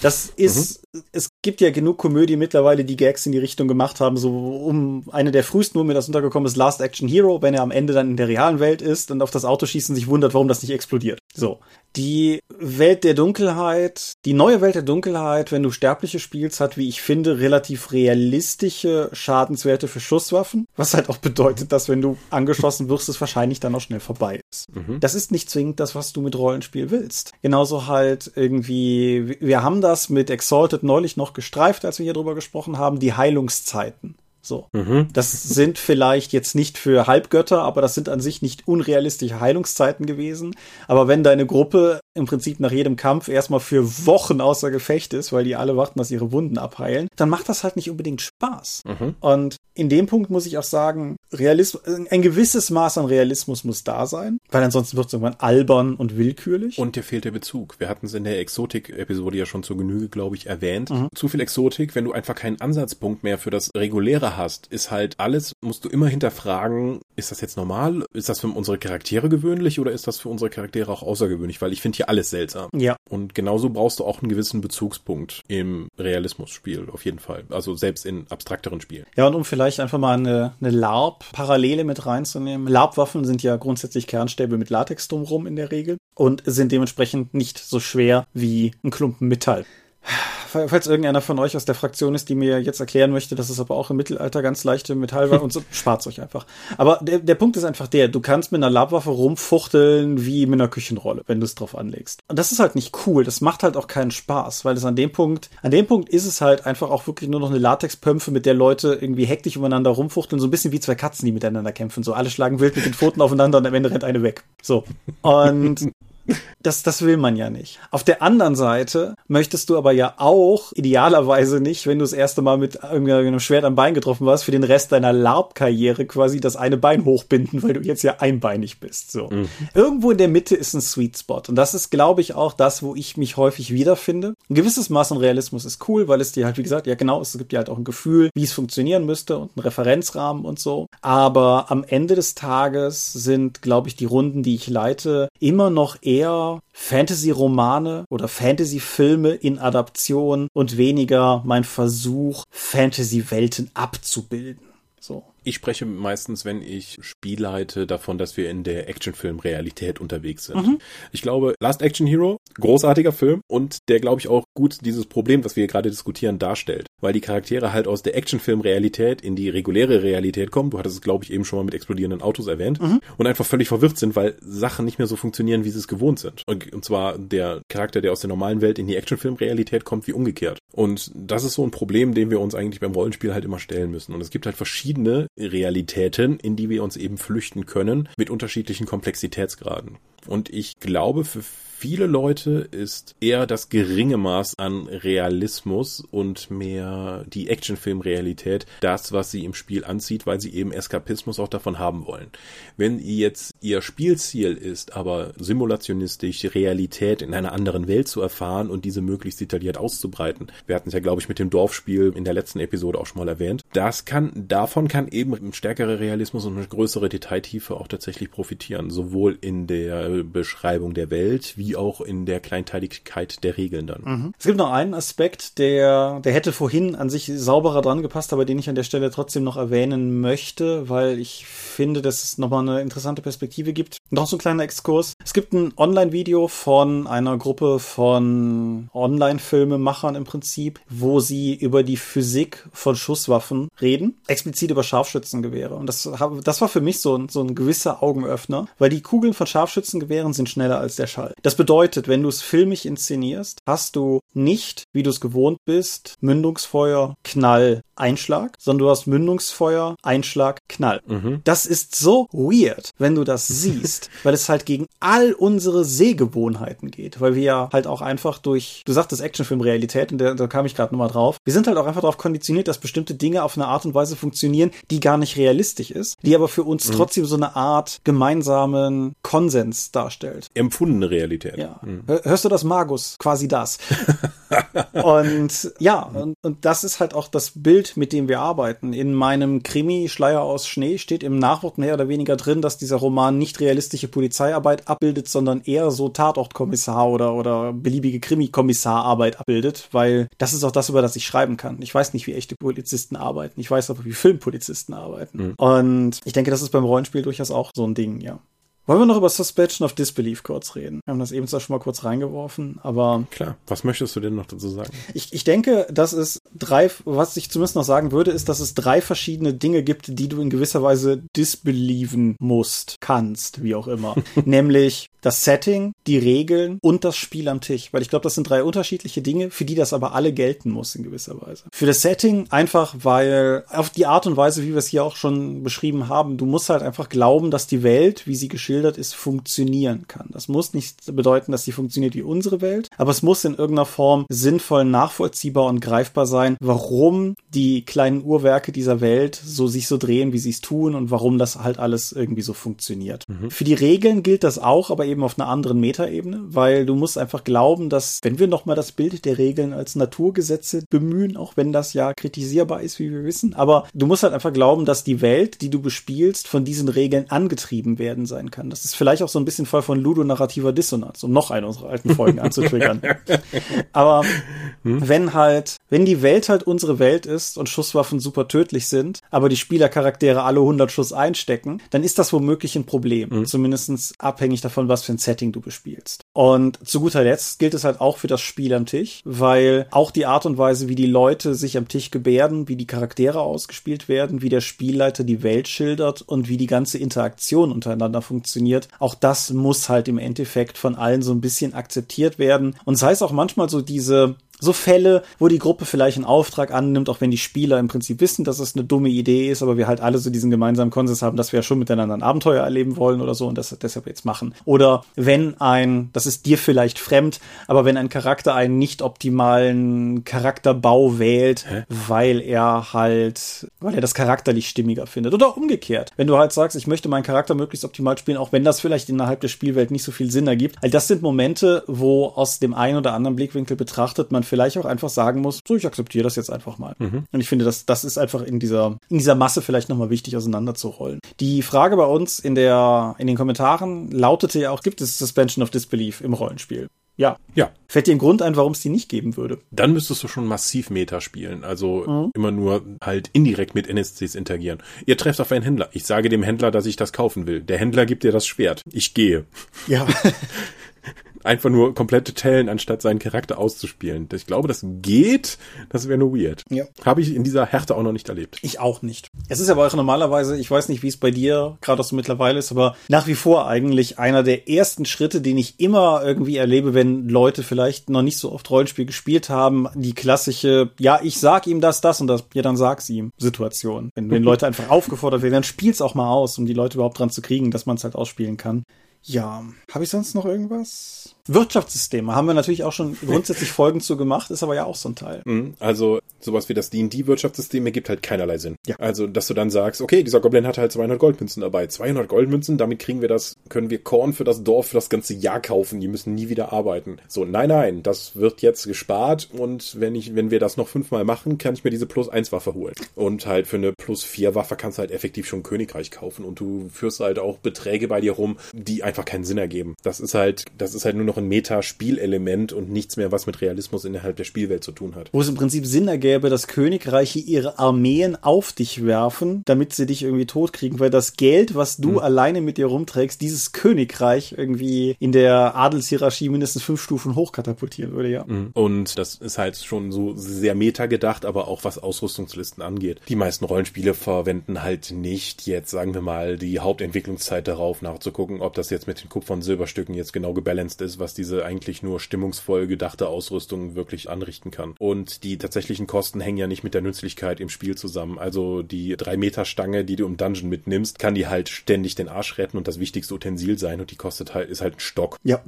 Das ist, mhm. es gibt ja genug Komödie mittlerweile, die Gags in die Richtung gemacht haben, so um eine eine der frühesten, wo mir das untergekommen ist, Last Action Hero, wenn er am Ende dann in der realen Welt ist und auf das Auto schießt und sich wundert, warum das nicht explodiert. So. Die Welt der Dunkelheit, die neue Welt der Dunkelheit, wenn du Sterbliche spielst, hat, wie ich finde, relativ realistische Schadenswerte für Schusswaffen. Was halt auch bedeutet, dass wenn du angeschossen wirst, es wahrscheinlich dann auch schnell vorbei ist. Mhm. Das ist nicht zwingend das, was du mit Rollenspiel willst. Genauso halt irgendwie, wir haben das mit Exalted neulich noch gestreift, als wir hier drüber gesprochen haben, die Heilungszeiten. So. Mhm. Das sind vielleicht jetzt nicht für Halbgötter, aber das sind an sich nicht unrealistische Heilungszeiten gewesen. Aber wenn deine Gruppe im Prinzip nach jedem Kampf erstmal für Wochen außer Gefecht ist, weil die alle warten, dass ihre Wunden abheilen, dann macht das halt nicht unbedingt Spaß. Mhm. Und in dem Punkt muss ich auch sagen, Realismus, ein gewisses Maß an Realismus muss da sein, weil ansonsten wird es irgendwann albern und willkürlich. Und dir fehlt der Bezug. Wir hatten es in der Exotik-Episode ja schon zur Genüge, glaube ich, erwähnt. Mhm. Zu viel Exotik, wenn du einfach keinen Ansatzpunkt mehr für das reguläre hast, ist halt alles, musst du immer hinterfragen, ist das jetzt normal? Ist das für unsere Charaktere gewöhnlich oder ist das für unsere Charaktere auch außergewöhnlich? Weil ich finde hier alles seltsam. Ja. Und genauso brauchst du auch einen gewissen Bezugspunkt im Realismusspiel, auf jeden Fall. Also selbst in abstrakteren Spielen. Ja, und um vielleicht einfach mal eine, eine LARP-Parallele mit reinzunehmen. LARP-Waffen sind ja grundsätzlich Kernstäbe mit Latex drumherum in der Regel und sind dementsprechend nicht so schwer wie ein Klumpen Metall falls irgendeiner von euch aus der Fraktion ist, die mir jetzt erklären möchte, dass es aber auch im Mittelalter ganz leichte Metall war und so, spart euch einfach. Aber der, der Punkt ist einfach der, du kannst mit einer Labwaffe rumfuchteln wie mit einer Küchenrolle, wenn du es drauf anlegst. Und das ist halt nicht cool, das macht halt auch keinen Spaß, weil es an dem Punkt, an dem Punkt ist es halt einfach auch wirklich nur noch eine Latexpömpfe, mit der Leute irgendwie hektisch umeinander rumfuchteln, so ein bisschen wie zwei Katzen, die miteinander kämpfen. So alle schlagen wild mit den Pfoten aufeinander und am Ende rennt eine weg. So. Und das, das will man ja nicht. Auf der anderen Seite möchtest du aber ja auch idealerweise nicht, wenn du das erste Mal mit einem Schwert am Bein getroffen warst, für den Rest deiner LARP-Karriere quasi das eine Bein hochbinden, weil du jetzt ja einbeinig bist. So. Mhm. Irgendwo in der Mitte ist ein Sweet Spot. Und das ist, glaube ich, auch das, wo ich mich häufig wiederfinde. Ein gewisses Maß an Realismus ist cool, weil es dir halt, wie gesagt, ja genau, es gibt dir halt auch ein Gefühl, wie es funktionieren müsste und einen Referenzrahmen und so. Aber am Ende des Tages sind, glaube ich, die Runden, die ich leite, immer noch eher eher Fantasy-Romane oder Fantasy-Filme in Adaption und weniger mein Versuch, Fantasy-Welten abzubilden. Ich spreche meistens, wenn ich Spiel leite, davon, dass wir in der Actionfilm-Realität unterwegs sind. Mhm. Ich glaube, Last Action Hero, großartiger Film und der, glaube ich, auch gut dieses Problem, was wir gerade diskutieren, darstellt. Weil die Charaktere halt aus der Actionfilm-Realität in die reguläre Realität kommen. Du hattest es, glaube ich, eben schon mal mit explodierenden Autos erwähnt. Mhm. Und einfach völlig verwirrt sind, weil Sachen nicht mehr so funktionieren, wie sie es gewohnt sind. Und, und zwar der Charakter, der aus der normalen Welt in die Actionfilm-Realität kommt, wie umgekehrt. Und das ist so ein Problem, dem wir uns eigentlich beim Rollenspiel halt immer stellen müssen. Und es gibt halt verschiedene Realitäten, in die wir uns eben flüchten können, mit unterschiedlichen Komplexitätsgraden. Und ich glaube, für viele Leute ist eher das geringe Maß an Realismus und mehr die Actionfilm-Realität das, was sie im Spiel anzieht, weil sie eben Eskapismus auch davon haben wollen. Wenn jetzt ihr Spielziel ist, aber simulationistisch Realität in einer anderen Welt zu erfahren und diese möglichst detailliert auszubreiten, wir hatten es ja, glaube ich, mit dem Dorfspiel in der letzten Episode auch schon mal erwähnt, das kann, davon kann eben ein stärkerer Realismus und eine größere Detailtiefe auch tatsächlich profitieren, sowohl in der Beschreibung der Welt wie auch in der Kleinteiligkeit der Regeln dann. Mhm. Es gibt noch einen Aspekt, der, der hätte vorhin an sich sauberer dran gepasst, aber den ich an der Stelle trotzdem noch erwähnen möchte, weil ich finde, dass es nochmal eine interessante Perspektive gibt. Noch so ein kleiner Exkurs. Es gibt ein Online-Video von einer Gruppe von Online-Filmemachern im Prinzip, wo sie über die Physik von Schusswaffen reden, explizit über Scharfschützengewehre. Und das, das war für mich so so ein gewisser Augenöffner, weil die Kugeln von Scharfschützengewehren sind schneller als der Schall. Das bedeutet, wenn du es filmisch inszenierst, hast du nicht, wie du es gewohnt bist, Mündungsfeuer, Knall, Einschlag, sondern du hast Mündungsfeuer, Einschlag, Knall. Mhm. Das ist so weird, wenn du das siehst, weil es halt gegen all unsere Sehgewohnheiten geht, weil wir ja halt auch einfach durch, du sagtest Actionfilm-Realität und da, da kam ich gerade nochmal drauf, wir sind halt auch einfach darauf konditioniert, dass bestimmte Dinge auf eine Art und Weise funktionieren, die gar nicht realistisch ist, die aber für uns mhm. trotzdem so eine Art gemeinsamen Konsens darstellt. Empfundene Realität. Kreativität. Ja. Mhm. Hörst du das, Magus? Quasi das. und ja, und, und das ist halt auch das Bild, mit dem wir arbeiten. In meinem Krimi Schleier aus Schnee steht im Nachwort mehr oder weniger drin, dass dieser Roman nicht realistische Polizeiarbeit abbildet, sondern eher so Tatortkommissar oder, oder beliebige Krimi-Kommissararbeit abbildet, weil das ist auch das, über das ich schreiben kann. Ich weiß nicht, wie echte Polizisten arbeiten. Ich weiß aber, wie Filmpolizisten arbeiten. Mhm. Und ich denke, das ist beim Rollenspiel durchaus auch so ein Ding, ja. Wollen wir noch über Suspension of Disbelief kurz reden? Wir haben das eben zwar schon mal kurz reingeworfen, aber. Klar. Was möchtest du denn noch dazu sagen? Ich, ich denke, dass es drei, was ich zumindest noch sagen würde, ist, dass es drei verschiedene Dinge gibt, die du in gewisser Weise disbelieven musst, kannst, wie auch immer. Nämlich das Setting, die Regeln und das Spiel am Tisch. Weil ich glaube, das sind drei unterschiedliche Dinge, für die das aber alle gelten muss in gewisser Weise. Für das Setting einfach, weil auf die Art und Weise, wie wir es hier auch schon beschrieben haben, du musst halt einfach glauben, dass die Welt, wie sie geschildert geschildert ist, funktionieren kann. Das muss nicht bedeuten, dass sie funktioniert wie unsere Welt, aber es muss in irgendeiner Form sinnvoll nachvollziehbar und greifbar sein, warum die kleinen Uhrwerke dieser Welt so sich so drehen, wie sie es tun und warum das halt alles irgendwie so funktioniert. Mhm. Für die Regeln gilt das auch, aber eben auf einer anderen Metaebene, weil du musst einfach glauben, dass wenn wir nochmal das Bild der Regeln als Naturgesetze bemühen, auch wenn das ja kritisierbar ist, wie wir wissen, aber du musst halt einfach glauben, dass die Welt, die du bespielst, von diesen Regeln angetrieben werden sein kann kann. Das ist vielleicht auch so ein bisschen voll von ludonarrativer Dissonanz, um noch eine unserer alten Folgen anzutriggern. Aber hm? wenn halt, wenn die Welt halt unsere Welt ist und Schusswaffen super tödlich sind, aber die Spielercharaktere alle 100 Schuss einstecken, dann ist das womöglich ein Problem. Hm? Zumindest abhängig davon, was für ein Setting du bespielst. Und zu guter Letzt gilt es halt auch für das Spiel am Tisch, weil auch die Art und Weise, wie die Leute sich am Tisch gebärden, wie die Charaktere ausgespielt werden, wie der Spielleiter die Welt schildert und wie die ganze Interaktion untereinander funktioniert, funktioniert. Auch das muss halt im Endeffekt von allen so ein bisschen akzeptiert werden. Und sei es auch manchmal so diese so Fälle, wo die Gruppe vielleicht einen Auftrag annimmt, auch wenn die Spieler im Prinzip wissen, dass es eine dumme Idee ist, aber wir halt alle so diesen gemeinsamen Konsens haben, dass wir ja schon miteinander ein Abenteuer erleben wollen oder so und das deshalb jetzt machen. Oder wenn ein, das ist dir vielleicht fremd, aber wenn ein Charakter einen nicht optimalen Charakterbau wählt, Hä? weil er halt, weil er das charakterlich stimmiger findet. Oder umgekehrt. Wenn du halt sagst, ich möchte meinen Charakter möglichst optimal spielen, auch wenn das vielleicht innerhalb der Spielwelt nicht so viel Sinn ergibt. All das sind Momente, wo aus dem einen oder anderen Blickwinkel betrachtet man vielleicht auch einfach sagen muss, so, ich akzeptiere das jetzt einfach mal. Mhm. Und ich finde, das, das ist einfach in dieser, in dieser Masse vielleicht nochmal wichtig auseinanderzurollen. Die Frage bei uns in der, in den Kommentaren lautete ja auch, gibt es Suspension of Disbelief im Rollenspiel? Ja. Ja. Fällt dir ein Grund ein, warum es die nicht geben würde? Dann müsstest du schon massiv Meta spielen. Also mhm. immer nur halt indirekt mit NSCs interagieren. Ihr trefft auf einen Händler. Ich sage dem Händler, dass ich das kaufen will. Der Händler gibt dir das Schwert. Ich gehe. Ja. einfach nur komplette tellen, anstatt seinen Charakter auszuspielen. Ich glaube, das geht. Das wäre nur weird. Ja. Habe ich in dieser Härte auch noch nicht erlebt. Ich auch nicht. Es ist aber auch normalerweise, ich weiß nicht, wie es bei dir gerade auch so mittlerweile ist, aber nach wie vor eigentlich einer der ersten Schritte, den ich immer irgendwie erlebe, wenn Leute vielleicht noch nicht so oft Rollenspiel gespielt haben, die klassische, ja, ich sag ihm das, das und das, ja, dann sag's ihm, Situation. Wenn, wenn Leute einfach aufgefordert werden, dann spiel's auch mal aus, um die Leute überhaupt dran zu kriegen, dass man es halt ausspielen kann. Ja, habe ich sonst noch irgendwas? Wirtschaftssysteme haben wir natürlich auch schon grundsätzlich Folgen zu gemacht, ist aber ja auch so ein Teil. Mhm, also sowas wie das D&D-Wirtschaftssystem ergibt halt keinerlei Sinn. Ja. Also, dass du dann sagst, okay, dieser Goblin hat halt 200 Goldmünzen dabei. 200 Goldmünzen, damit kriegen wir das, können wir Korn für das Dorf für das ganze Jahr kaufen. Die müssen nie wieder arbeiten. So, nein, nein, das wird jetzt gespart und wenn ich, wenn wir das noch fünfmal machen, kann ich mir diese Plus 1 Waffe holen. Und halt für eine Plus 4 Waffe kannst du halt effektiv schon Königreich kaufen und du führst halt auch Beträge bei dir rum, die einfach keinen Sinn ergeben. Das ist halt, das ist halt nur noch ein Meta-Spielelement und nichts mehr, was mit Realismus innerhalb der Spielwelt zu tun hat. Wo es im Prinzip Sinn ergäbe, dass Königreiche ihre Armeen auf dich werfen, damit sie dich irgendwie totkriegen, weil das Geld, was du mhm. alleine mit dir rumträgst, dieses Königreich irgendwie in der Adelshierarchie mindestens fünf Stufen hochkatapultieren würde, ja. Mhm. Und das ist halt schon so sehr meta gedacht, aber auch was Ausrüstungslisten angeht. Die meisten Rollenspiele verwenden halt nicht jetzt, sagen wir mal, die Hauptentwicklungszeit darauf nachzugucken, ob das jetzt mit den Kupfer- und Silberstücken jetzt genau gebalanced ist, was diese eigentlich nur stimmungsvoll gedachte Ausrüstung wirklich anrichten kann. Und die tatsächlichen Kosten hängen ja nicht mit der Nützlichkeit im Spiel zusammen. Also die 3 Meter Stange, die du im Dungeon mitnimmst, kann die halt ständig den Arsch retten und das wichtigste Utensil sein und die kostet halt, ist halt ein Stock. Ja.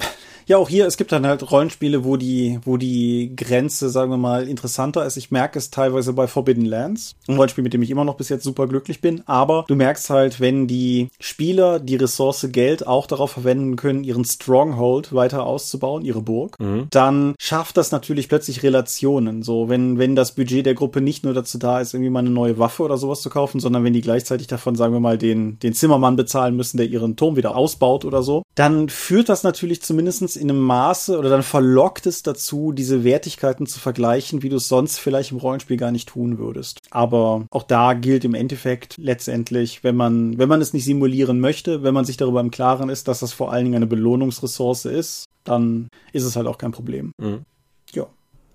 Ja, auch hier, es gibt dann halt Rollenspiele, wo die, wo die Grenze, sagen wir mal, interessanter ist. Ich merke es teilweise bei Forbidden Lands. Ein Rollenspiel, mit dem ich immer noch bis jetzt super glücklich bin. Aber du merkst halt, wenn die Spieler die Ressource Geld auch darauf darauf verwenden können, ihren Stronghold weiter auszubauen, ihre Burg, Mhm. dann schafft das natürlich plötzlich Relationen. So, wenn, wenn das Budget der Gruppe nicht nur dazu da ist, irgendwie mal eine neue Waffe oder sowas zu kaufen, sondern wenn die gleichzeitig davon, sagen wir mal, den, den Zimmermann bezahlen müssen, der ihren Turm wieder ausbaut oder so, dann führt das natürlich zumindestens in einem Maße oder dann verlockt es dazu, diese Wertigkeiten zu vergleichen, wie du es sonst vielleicht im Rollenspiel gar nicht tun würdest. Aber auch da gilt im Endeffekt letztendlich, wenn man, wenn man es nicht simulieren möchte, wenn man sich darüber im Klaren ist, dass das vor allen Dingen eine Belohnungsressource ist, dann ist es halt auch kein Problem. Mhm. Ja,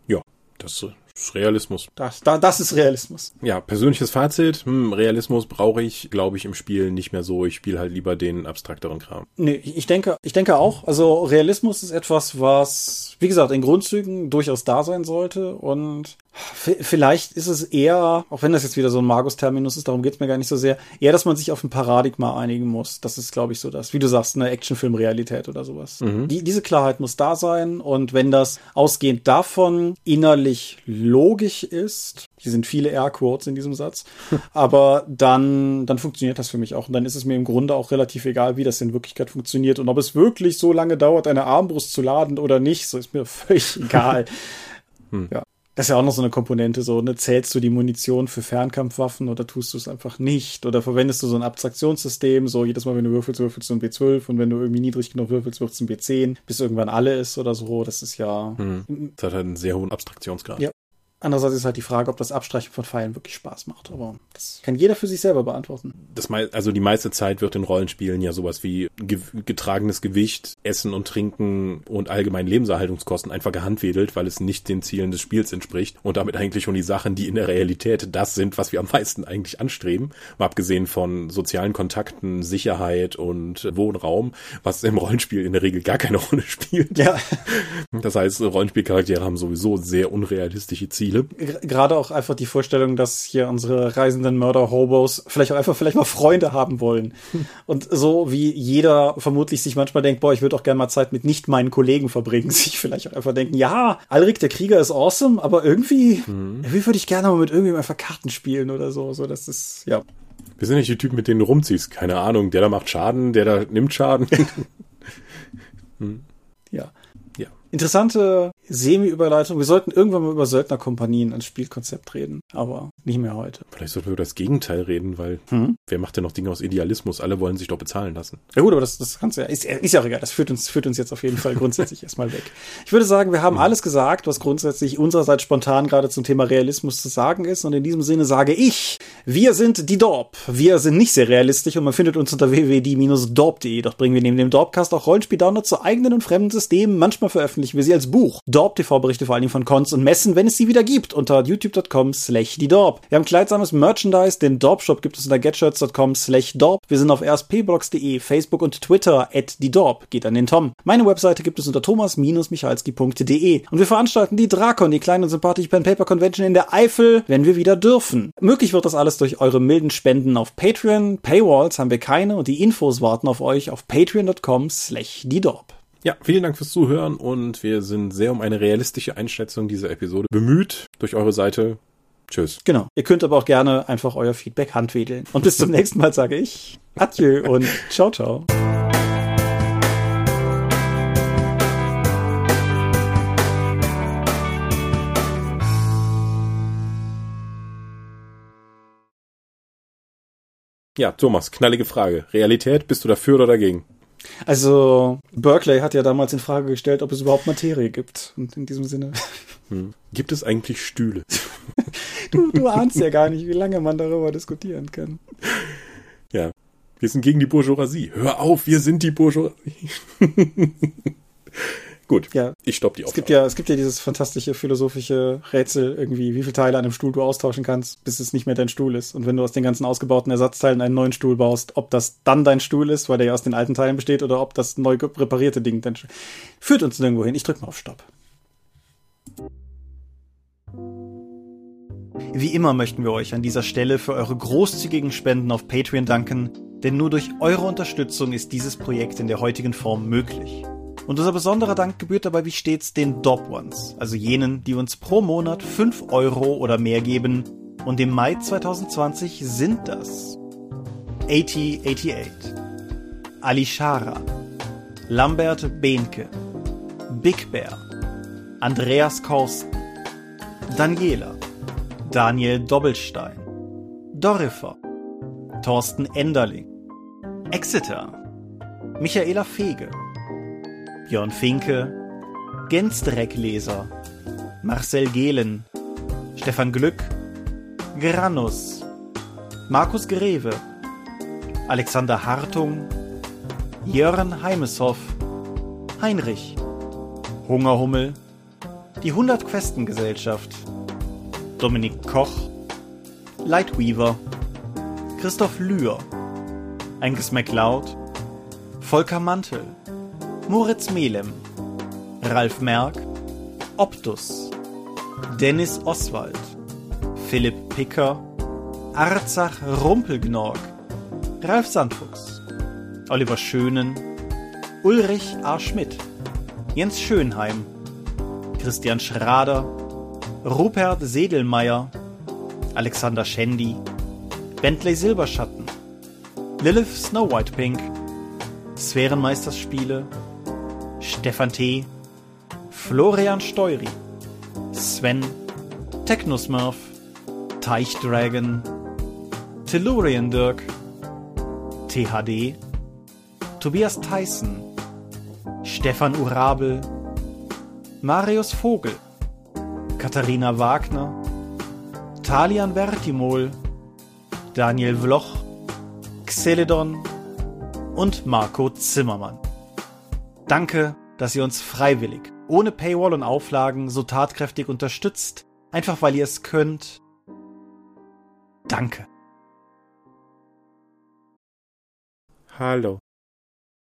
Ja, das ist Realismus. das, da, das ist Realismus. Ja, persönliches Fazit. Hm, Realismus brauche ich, glaube ich, im Spiel nicht mehr so. Ich spiele halt lieber den abstrakteren Kram. Nee, ich denke, ich denke auch. Also Realismus ist etwas, was, wie gesagt, in Grundzügen durchaus da sein sollte. Und vielleicht ist es eher, auch wenn das jetzt wieder so ein Magus-Terminus ist, darum geht's mir gar nicht so sehr, eher, dass man sich auf ein Paradigma einigen muss. Das ist, glaube ich, so das, wie du sagst, eine Actionfilm-Realität oder sowas. Die, diese Klarheit muss da sein. Und wenn das ausgehend davon innerlich logisch ist, hier sind viele Airquotes in diesem Satz, aber dann, dann funktioniert das für mich auch. Und dann ist es mir im Grunde auch relativ egal, wie das in Wirklichkeit funktioniert. Und ob es wirklich so lange dauert, eine Armbrust zu laden oder nicht, so ist mir völlig egal. Ja. Das ist ja auch noch so eine Komponente, so, ne, zählst du die Munition für Fernkampfwaffen oder tust du es einfach nicht? Oder verwendest du so ein Abstraktionssystem, so jedes Mal, wenn du würfelst, würfelst du ein B12 und wenn du irgendwie niedrig genug würfelst, würfelst du ein B10, bis irgendwann alle ist oder so. Das ist ja, Hm. Das hat halt einen sehr hohen Abstraktionsgrad. Ja. Andererseits ist halt die Frage, ob das Abstreichen von Pfeilen wirklich Spaß macht. Aber das kann jeder für sich selber beantworten. Das mei also die meiste Zeit wird in Rollenspielen ja sowas wie ge getragenes Gewicht, Essen und Trinken und allgemein Lebenserhaltungskosten einfach gehandwedelt, weil es nicht den Zielen des Spiels entspricht und damit eigentlich schon die Sachen, die in der Realität das sind, was wir am meisten eigentlich anstreben. Mal abgesehen von sozialen Kontakten, Sicherheit und Wohnraum, was im Rollenspiel in der Regel gar keine Rolle spielt. Ja, Das heißt, Rollenspielcharaktere haben sowieso sehr unrealistische Ziele. G- gerade auch einfach die Vorstellung, dass hier unsere reisenden Mörder-Hobos vielleicht auch einfach vielleicht mal Freunde haben wollen. Und so wie jeder vermutlich sich manchmal denkt, boah, ich würde auch gerne mal Zeit mit nicht meinen Kollegen verbringen, sich vielleicht auch einfach denken, ja, Alrik der Krieger ist awesome, aber irgendwie, irgendwie würde ich gerne mal mit irgendjemandem einfach Karten spielen oder so. So, das ist, ja. Wir sind nicht die Typen, mit denen du rumziehst. Keine Ahnung, der da macht Schaden, der da nimmt Schaden. Ja. Interessante Semi-Überleitung. Wir sollten irgendwann mal über Söldnerkompanien als Spielkonzept reden, aber nicht mehr heute. Vielleicht sollten wir über das Gegenteil reden, weil Hm? wer macht denn noch Dinge aus Idealismus? Alle wollen sich doch bezahlen lassen. Ja gut, aber das, das kannst du ja, ist, ist ja auch egal. Das führt uns, führt uns jetzt auf jeden Fall grundsätzlich erstmal weg. Ich würde sagen, wir haben alles gesagt, was grundsätzlich unsererseits spontan gerade zum Thema Realismus zu sagen ist. Und in diesem Sinne sage ich, wir sind die Dorp. Wir sind nicht sehr realistisch und man findet uns unter www.die-dorp.de. Dort bringen wir neben dem Dorpcast auch Rollenspiel-Downloads zu eigenen und fremden Systemen. Manchmal veröffentlichen wir sie als Buch. Dorp TV berichte vor allen Dingen von Cons und Messen, wenn es sie wieder gibt, unter youtube.com slash die Dorp. Wir haben kleidsames Merchandise, den Dorp Shop gibt es unter getshirts.com slash Dorp. Wir sind auf rspblogs.de, Facebook und Twitter at die Dorp. Geht an den Tom. Meine Webseite gibt es unter thomas-michalski.de. Und wir veranstalten die Drakon, die kleine und sympathische Pen Paper Convention in der Eifel, wenn wir wieder dürfen. Möglich wird das alles durch eure milden Spenden auf Patreon. Paywalls haben wir keine und die Infos warten auf euch auf patreon.com slash die Dorp. Ja, vielen Dank fürs Zuhören und wir sind sehr um eine realistische Einschätzung dieser Episode bemüht durch eure Seite. Tschüss. Genau. Ihr könnt aber auch gerne einfach euer Feedback handwedeln. Und bis zum nächsten Mal sage ich Adieu und ciao, ciao. Ja, Thomas, knallige Frage. Realität, bist du dafür oder dagegen? Also, Berkeley hat ja damals in Frage gestellt, ob es überhaupt Materie gibt. Und in diesem Sinne, Hm. Gibt es eigentlich Stühle? du, du ahnst ja gar nicht, wie lange man darüber diskutieren kann. Ja. Wir sind gegen die Bourgeoisie. Hör auf, wir sind die Bourgeoisie. Gut, Ja. ich stopp die Es gibt Aufnahme. ja, es gibt ja dieses fantastische philosophische Rätsel irgendwie, wie viele Teile an einem Stuhl du austauschen kannst, bis es nicht mehr dein Stuhl ist. Und wenn du aus den ganzen ausgebauten Ersatzteilen einen neuen Stuhl baust, ob das dann dein Stuhl ist, weil der ja aus den alten Teilen besteht, oder ob das neu reparierte Ding dein Stuhl Führt uns nirgendwo hin. Ich drück mal auf Stopp. Wie immer möchten wir euch an dieser Stelle für eure großzügigen Spenden auf Patreon danken, denn nur durch eure Unterstützung ist dieses Projekt in der heutigen Form möglich. Und unser besonderer Dank gebührt dabei wie stets den Dob Ones, also jenen, die uns pro Monat 5 Euro oder mehr geben. Und im Mai 2020 sind das 8088, Alishara, Lambert Behnke, Big Bear, Andreas Korsten, Daniela, Daniel Doppelstein, Dorifer, Thorsten Enderling, Exeter, Michaela Fege, Björn Finke, Gensdreckleser, Marcel Gehlen, Stefan Glück, Granus, Markus Greve, Alexander Hartung, Jörn Heimeshoff, Heinrich, Hungerhummel, die 100 Questen Gesellschaft, Dominik Koch, Lightweaver, Christoph Lühr, Angus MacLeod, Volker Mantel, Moritz Melem, Ralf Merck, Optus, Dennis Oswald, Philipp Picker, Arzach Rumpelgnorg, Ralf Sandfuchs, Oliver Schönen, Ulrich A. Schmidt, Jens Schönheim, Christian Schrader, Rupert Sedelmeier, Alexander Schendi, Bentley Silberschatten, Lilith Snow White Pink, Sphärenmeisterspiele, Stefan T., Florian Steury, Sven, Technosmurf, Teichdragon, Tellurian Dirk, THD, Tobias Tyson, Stefan Urabel, Marius Vogel, Katharina Wagner, Talian Vertimol, Daniel Vloch, Xeledon und Marco Zimmermann. Danke, dass ihr uns freiwillig, ohne Paywall und Auflagen so tatkräftig unterstützt, einfach weil ihr es könnt. Danke. Hallo.